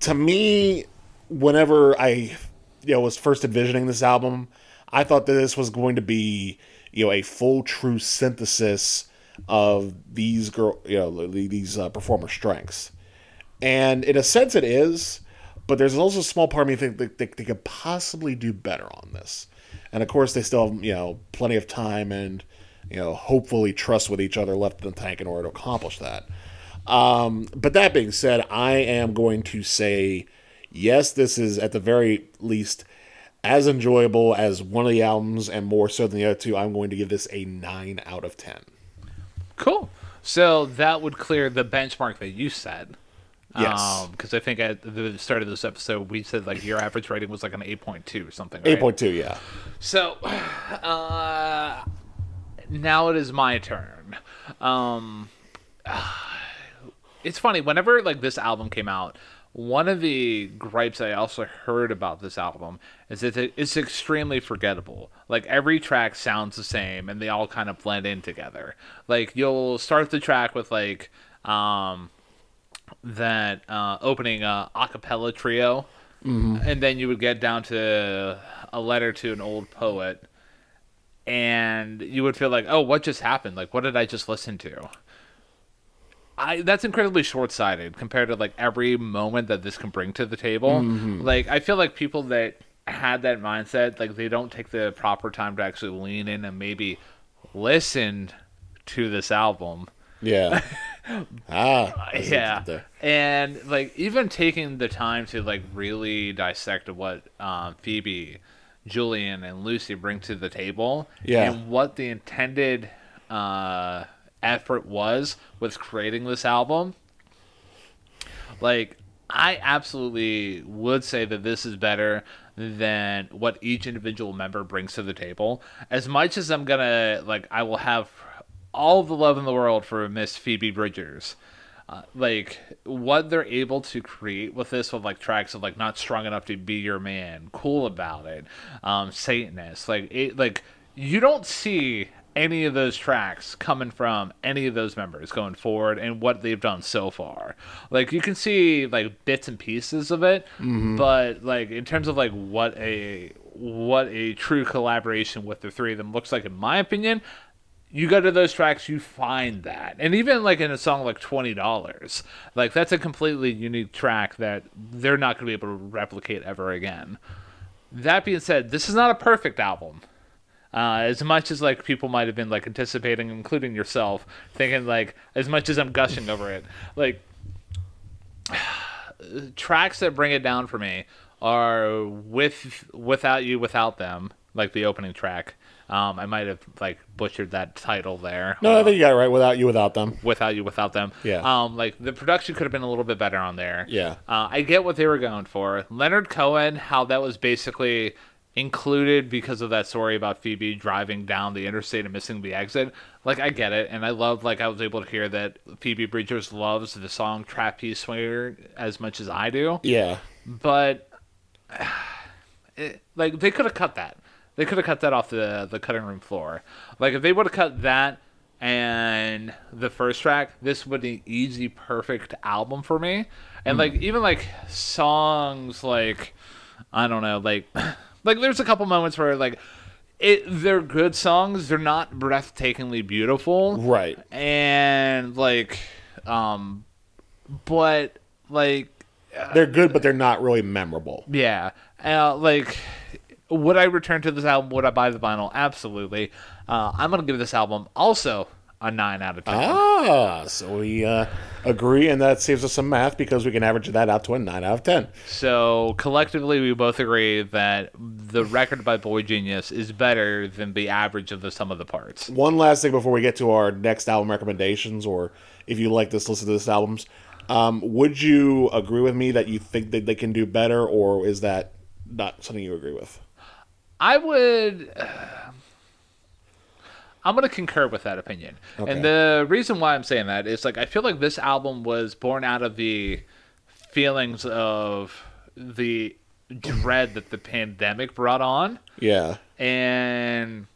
[SPEAKER 2] to me, whenever I, you know, was first envisioning this album, I thought that this was going to be, you know, a full, true synthesis of these girl, you know, these uh, performer strengths, and in a sense, it is. But there's also a small part of me think that they, they could possibly do better on this, and of course, they still have you know plenty of time and you know hopefully trust with each other left in the tank in order to accomplish that. Um, but that being said, I am going to say yes. This is at the very least as enjoyable as one of the albums, and more so than the other two. I'm going to give this a nine out of ten.
[SPEAKER 1] Cool. So that would clear the benchmark that you set.
[SPEAKER 2] Yes.
[SPEAKER 1] Because I think at the start of this episode, we said like your average rating was like an 8.2 or something.
[SPEAKER 2] Eight
[SPEAKER 1] right?
[SPEAKER 2] point two, yeah.
[SPEAKER 1] So, uh, now it is my turn. Um, [sighs] it's funny whenever like this album came out. One of the gripes I also heard about this album is that it's extremely forgettable. Like every track sounds the same, and they all kind of blend in together. Like you'll start the track with like um, that uh, opening uh, acapella trio, and then you would get down to a letter to an old poet, and you would feel like, oh, what just happened? Like, what did I just listen to? I that's incredibly short-sighted compared to like every moment that this can bring to the table. Like, I feel like people that had that mindset, like they don't take the proper time to actually lean in and maybe listen to this album.
[SPEAKER 2] Yeah. [laughs] ah. I see what you
[SPEAKER 1] yeah and like even taking the time to like really dissect what um, phoebe julien and lucy bring to the table
[SPEAKER 2] Yeah.
[SPEAKER 1] and what the intended uh, effort was with creating this album like i absolutely would say that this is better than what each individual member brings to the table. As much as i'm gonna like i will have all the love in the world for miss phoebe bridgers uh, like what they're able to create with this with like tracks of like not strong enough to be your man cool about it um satanist like it like you don't see any of those tracks coming from any of those members going forward and what they've done so far like you can see like bits and pieces of it mm-hmm. but like in terms of like what a what a true collaboration with the three of them looks like in my opinion you go to those tracks, you find that. And even like in a song like $20, like that's a completely unique track that they're not going to be able to replicate ever again. That being said, this is not a perfect album. Uh, as much as like people might have been like anticipating, including yourself, thinking like as much as I'm gushing over it, like [sighs] tracks that bring it down for me are with without you without them like the opening track um, i might have like butchered that title there
[SPEAKER 2] No, I think you got it right. Without you, without them.
[SPEAKER 1] without you without them
[SPEAKER 2] Yeah.
[SPEAKER 1] um like the production could have been a little bit better on there
[SPEAKER 2] Yeah.
[SPEAKER 1] uh, i get what they were going for leonard cohen how that was basically included because of that story about phoebe driving down the interstate and missing the exit like i get it and i love like i was able to hear that phoebe bridgers loves the song trapeze swinger as much as i do
[SPEAKER 2] Yeah.
[SPEAKER 1] but [sighs] it, like they could have cut that. They could have cut that off the the cutting room floor. Like if they would have cut that and the first track, this would be an easy, perfect album for me. And hmm. like even like songs like I don't know, like [clears throat] like there's a couple moments where like it they're good songs. They're not breathtakingly beautiful
[SPEAKER 2] Right.
[SPEAKER 1] and like um but like
[SPEAKER 2] They're good, but they're not really memorable.
[SPEAKER 1] yeah uh, like would i return to this album would i buy the vinyl absolutely uh, i'm gonna give this album also a nine out of ten.
[SPEAKER 2] Ah, so we uh, agree, and that saves us some math because we can average that out to a 9 out of 10.
[SPEAKER 1] So collectively, we both agree that the record by boygenius is better than the average of the sum of the parts.
[SPEAKER 2] One last thing before we get to our next album recommendations, or if you like this, listen to this albums. Um, would you agree with me that you think that they can do better, or is that not something you agree with?
[SPEAKER 1] I would. I'm going to concur with that opinion.
[SPEAKER 2] Okay.
[SPEAKER 1] And the reason why I'm saying that is like I feel like this album was born out of the feelings of the dread that the pandemic brought on
[SPEAKER 2] Yeah.
[SPEAKER 1] and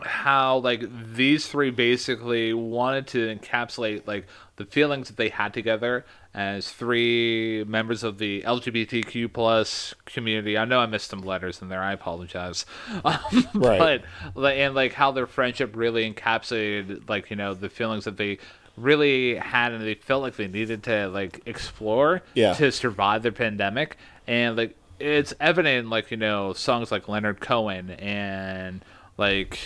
[SPEAKER 1] how like these three basically wanted to encapsulate like the feelings that they had together as three members of the LGBTQ plus community. I know I missed some letters in there. I apologize. [laughs] Um,
[SPEAKER 2] Right.
[SPEAKER 1] But and like how their friendship really encapsulated like you know the feelings that they really had and they felt like they needed to like explore
[SPEAKER 2] Yeah.
[SPEAKER 1] to survive the pandemic and like it's evident like you know songs like leonard cohen and like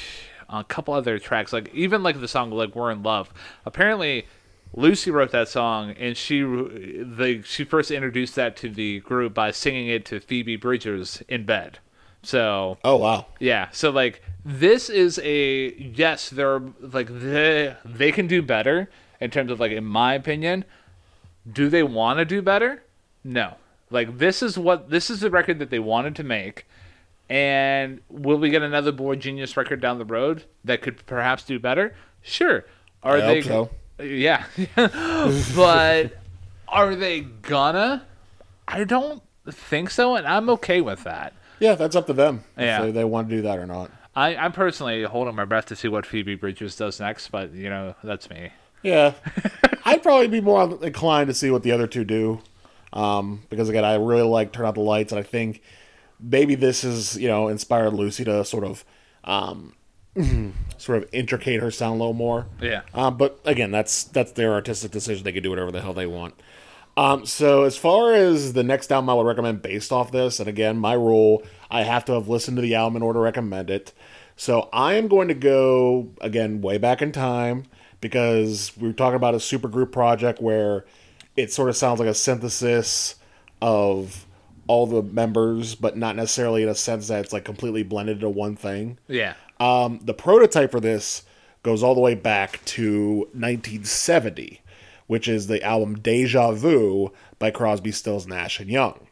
[SPEAKER 1] a couple other tracks like even like the song like we're in love apparently lucy wrote that song and she the she first introduced that to the group by singing it to phoebe bridgers in bed so
[SPEAKER 2] Oh wow.
[SPEAKER 1] yeah, so like this is a yes, they're like they they can do better in terms of like in my opinion. Do they want to do better? No. Like this is what this is the record that they wanted to make. And will we get another boygenius record down the road that could perhaps do better? Sure. Are
[SPEAKER 2] I
[SPEAKER 1] they
[SPEAKER 2] hope
[SPEAKER 1] Yeah. [laughs] but are they gonna? I don't think so, and I'm okay with that.
[SPEAKER 2] Yeah, that's up to them.
[SPEAKER 1] Yeah.
[SPEAKER 2] If they, they want to do that or not.
[SPEAKER 1] I, I'm personally holding my breath to see what Phoebe Bridgers does next, but you know that's me.
[SPEAKER 2] Yeah. [laughs] I'd probably be more inclined to see what the other two do. Um, because again, I really like Turn Out the Lights, and I think maybe this is, you know, inspired Lucy to sort of um, sort of intricate her sound a little more.
[SPEAKER 1] Yeah.
[SPEAKER 2] Um, but again, that's that's their artistic decision. They can do whatever the hell they want. Um, so as far as the next album I would recommend based off this, and again, my rule, I have to have listened to the album in order to recommend it. So I am going to go again way back in time because we were talking about a supergroup project where it sort of sounds like a synthesis of all the members, but not necessarily in a sense that it's like completely blended into one thing.
[SPEAKER 1] Yeah.
[SPEAKER 2] Um, the prototype for this goes all the way back to 1970, which is the album Deja Vu by Crosby, Stills, Nash and Young.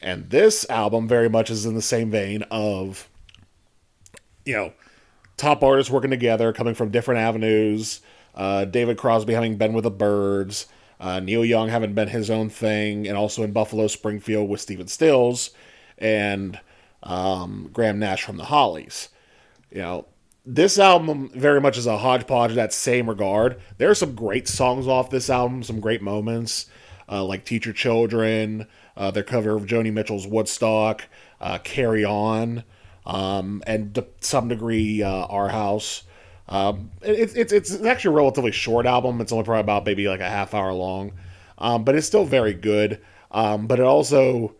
[SPEAKER 2] And this album very much is in the same vein of, you know, top artists working together, coming from different avenues. Uh, David Crosby having been with the Byrds, uh, Neil Young having been his own thing, and also in Buffalo Springfield with Stephen Stills, and um, Graham Nash from the Hollies. You know, this album very much is a hodgepodge in that same regard. There are some great songs off this album, some great moments, uh, like Teach Your Children, uh, their cover of Joni Mitchell's Woodstock, uh, Carry On, um, and to some degree, uh, Our House. Um, it, it's it's it's actually a relatively short album. It's only probably about maybe like a half hour long, um, but it's still very good. Um, but it also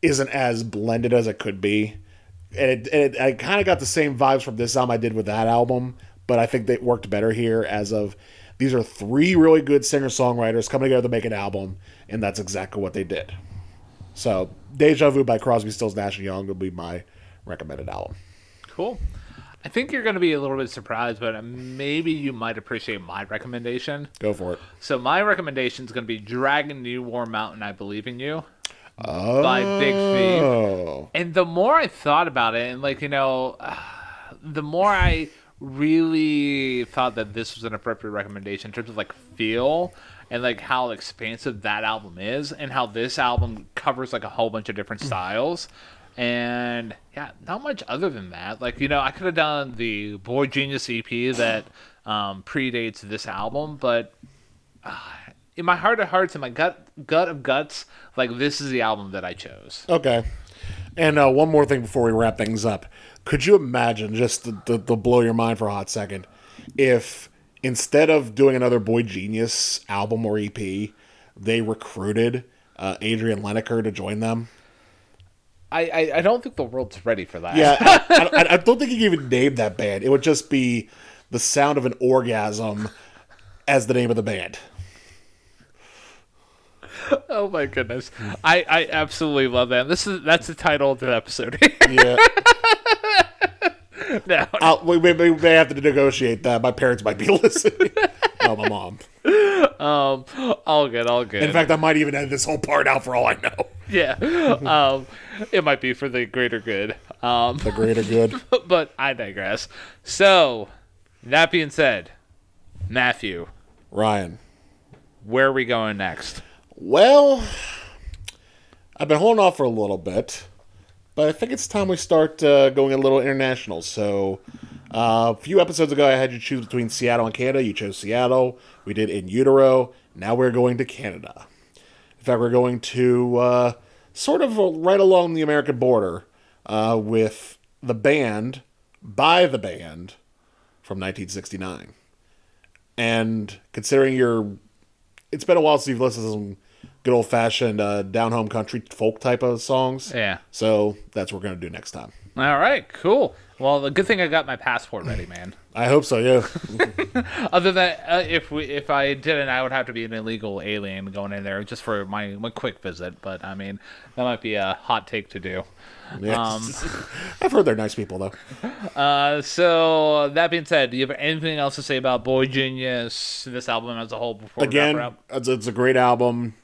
[SPEAKER 2] isn't as blended as it could be. And it, and it, I kind of got the same vibes from this album I did with that album, but I think they worked better here. As of these are three really good singer songwriters coming together to make an album, and that's exactly what they did. So, Deja Vu by Crosby, Stills, Nash and Young will be my recommended album.
[SPEAKER 1] Cool. I think you're going to be a little bit surprised, but maybe you might appreciate my recommendation.
[SPEAKER 2] Go for it.
[SPEAKER 1] So my recommendation is going to be Dragon New Warm Mountain. I believe in you.
[SPEAKER 2] Oh,
[SPEAKER 1] By Big Thief. And the more I thought about it, and like you know, [sighs] the more I really thought that this was an appropriate recommendation in terms of like feel and like how expansive that album is, and how this album covers like a whole bunch of different styles. And yeah, not much other than that. Like you know, I could have done the boygenius EP that um, predates this album, but in my heart of hearts, in my gut gut of guts, like this is the album that I chose.
[SPEAKER 2] Okay. And uh, one more thing before we wrap things up. Could you imagine, just to blow your mind for a hot second, if instead of doing another boygenius album or EP, they recruited uh, Adrianne Lenker to join them?
[SPEAKER 1] I, I, I don't think the world's ready for that.
[SPEAKER 2] Yeah, I, I, [laughs] I don't think you can even name that band. It would just be the sound of an orgasm as the name of the band. [laughs]
[SPEAKER 1] Oh my goodness, I I absolutely love that. This is that's the title of the episode. [laughs]
[SPEAKER 2] Yeah.
[SPEAKER 1] no,
[SPEAKER 2] I'll, we, we, we may have to negotiate that. My parents might be [laughs] listening. no, my mom.
[SPEAKER 1] um, all good, all good.
[SPEAKER 2] In fact, I might even end this whole part out for all I know.
[SPEAKER 1] yeah, um, it might be for the greater good. Um,
[SPEAKER 2] The greater good.
[SPEAKER 1] but I digress. So, that being said, Matthew,
[SPEAKER 2] Ryan.
[SPEAKER 1] where are we going next?
[SPEAKER 2] Well, I've been holding off for a little bit, but I think it's time we start uh, going a little international. So, uh, a few episodes ago, I had you choose between Seattle and Canada. You chose Seattle. We did In Utero. Now we're going to Canada. In fact, we're going to uh, sort of right along the American border uh, with the band by the band from 1969. And considering you're it's been a while since you've listened to some good old fashioned uh, down home country folk type of songs.
[SPEAKER 1] Yeah.
[SPEAKER 2] So that's what we're gonna do next time.
[SPEAKER 1] All right, cool. Well, the good thing I got my passport ready, man. [laughs]
[SPEAKER 2] I hope so. Yeah. [laughs]
[SPEAKER 1] Other than uh, if we if I didn't, I would have to be an illegal alien going in there just for my my quick visit. But I mean, that might be a hot take to do.
[SPEAKER 2] Yes. [laughs] I've heard they're nice people though.
[SPEAKER 1] Uh, so that being said, do you have anything else to say about boygenius, this album as a whole? Before
[SPEAKER 2] Again,
[SPEAKER 1] we wrap it up?
[SPEAKER 2] it's, it's a great album.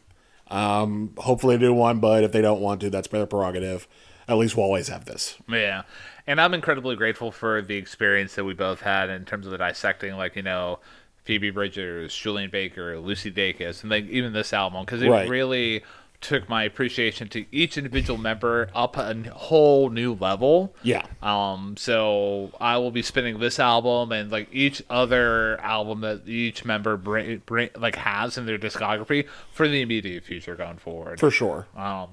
[SPEAKER 2] Um, hopefully they do one, but if they don't want to, that's their prerogative. At least we'll always have this.
[SPEAKER 1] Yeah. And I'm incredibly grateful for the experience that we both had in terms of the dissecting, like, you know, Phoebe Bridgers, Julien Baker, Lucy Dacus, and like even this album, because it
[SPEAKER 2] Right.
[SPEAKER 1] really took my appreciation to each individual member up a whole new level.
[SPEAKER 2] Yeah.
[SPEAKER 1] Um, so I will be spinning this album and like each other album that each member bring, bring like has in their discography for the immediate future going forward.
[SPEAKER 2] For sure.
[SPEAKER 1] Um,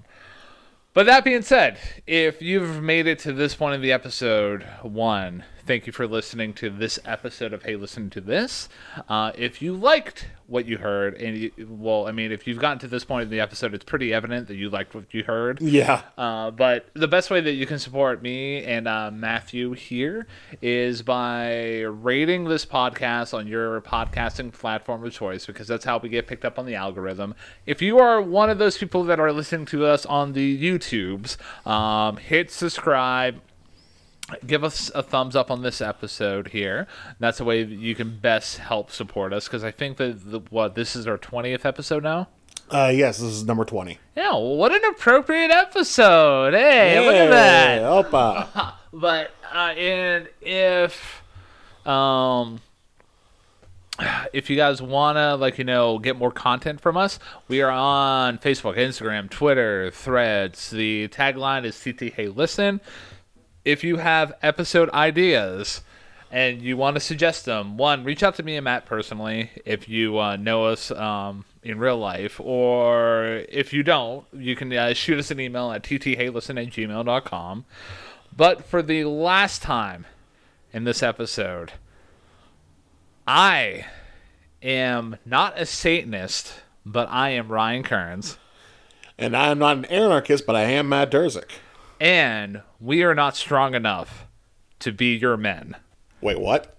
[SPEAKER 1] but that being said, if you've made it to this point of the episode, one, thank you for listening to this episode of Hey, Listen to This. Uh, if you liked what you heard, and you, well, I mean, if you've gotten to this point in the episode, it's pretty evident that you liked what you heard.
[SPEAKER 2] Yeah.
[SPEAKER 1] Uh, but the best way that you can support me and uh, Matthew here is by rating this podcast on your podcasting platform of choice because that's how we get picked up on the algorithm. If you are one of those people that are listening to us on the YouTubes, um, hit subscribe. Give us a thumbs up on this episode here. That's the way you can best help support us because I think that the, what this is our twentieth episode now.
[SPEAKER 2] Uh, yes, this is number 20.
[SPEAKER 1] Yeah, what an appropriate episode! Hey, hey look at that.
[SPEAKER 2] Opa. [laughs]
[SPEAKER 1] But uh, and if um if you guys wanna like you know get more content from us, we are on Facebook, Instagram, Twitter, Threads. The tagline is Hey Listen. If you have episode ideas and you want to suggest them, one, reach out to me and Matt personally if you uh, know us um, in real life, or if you don't, you can uh, shoot us an email at ttheylisten at gmail.com. But for the last time in this episode, I am not a Satanist, but I am Ryan Kearns,
[SPEAKER 2] and I'm not an anarchist, but I am Matt Durzik.
[SPEAKER 1] And we are not strong enough to be your men.
[SPEAKER 2] Wait, what?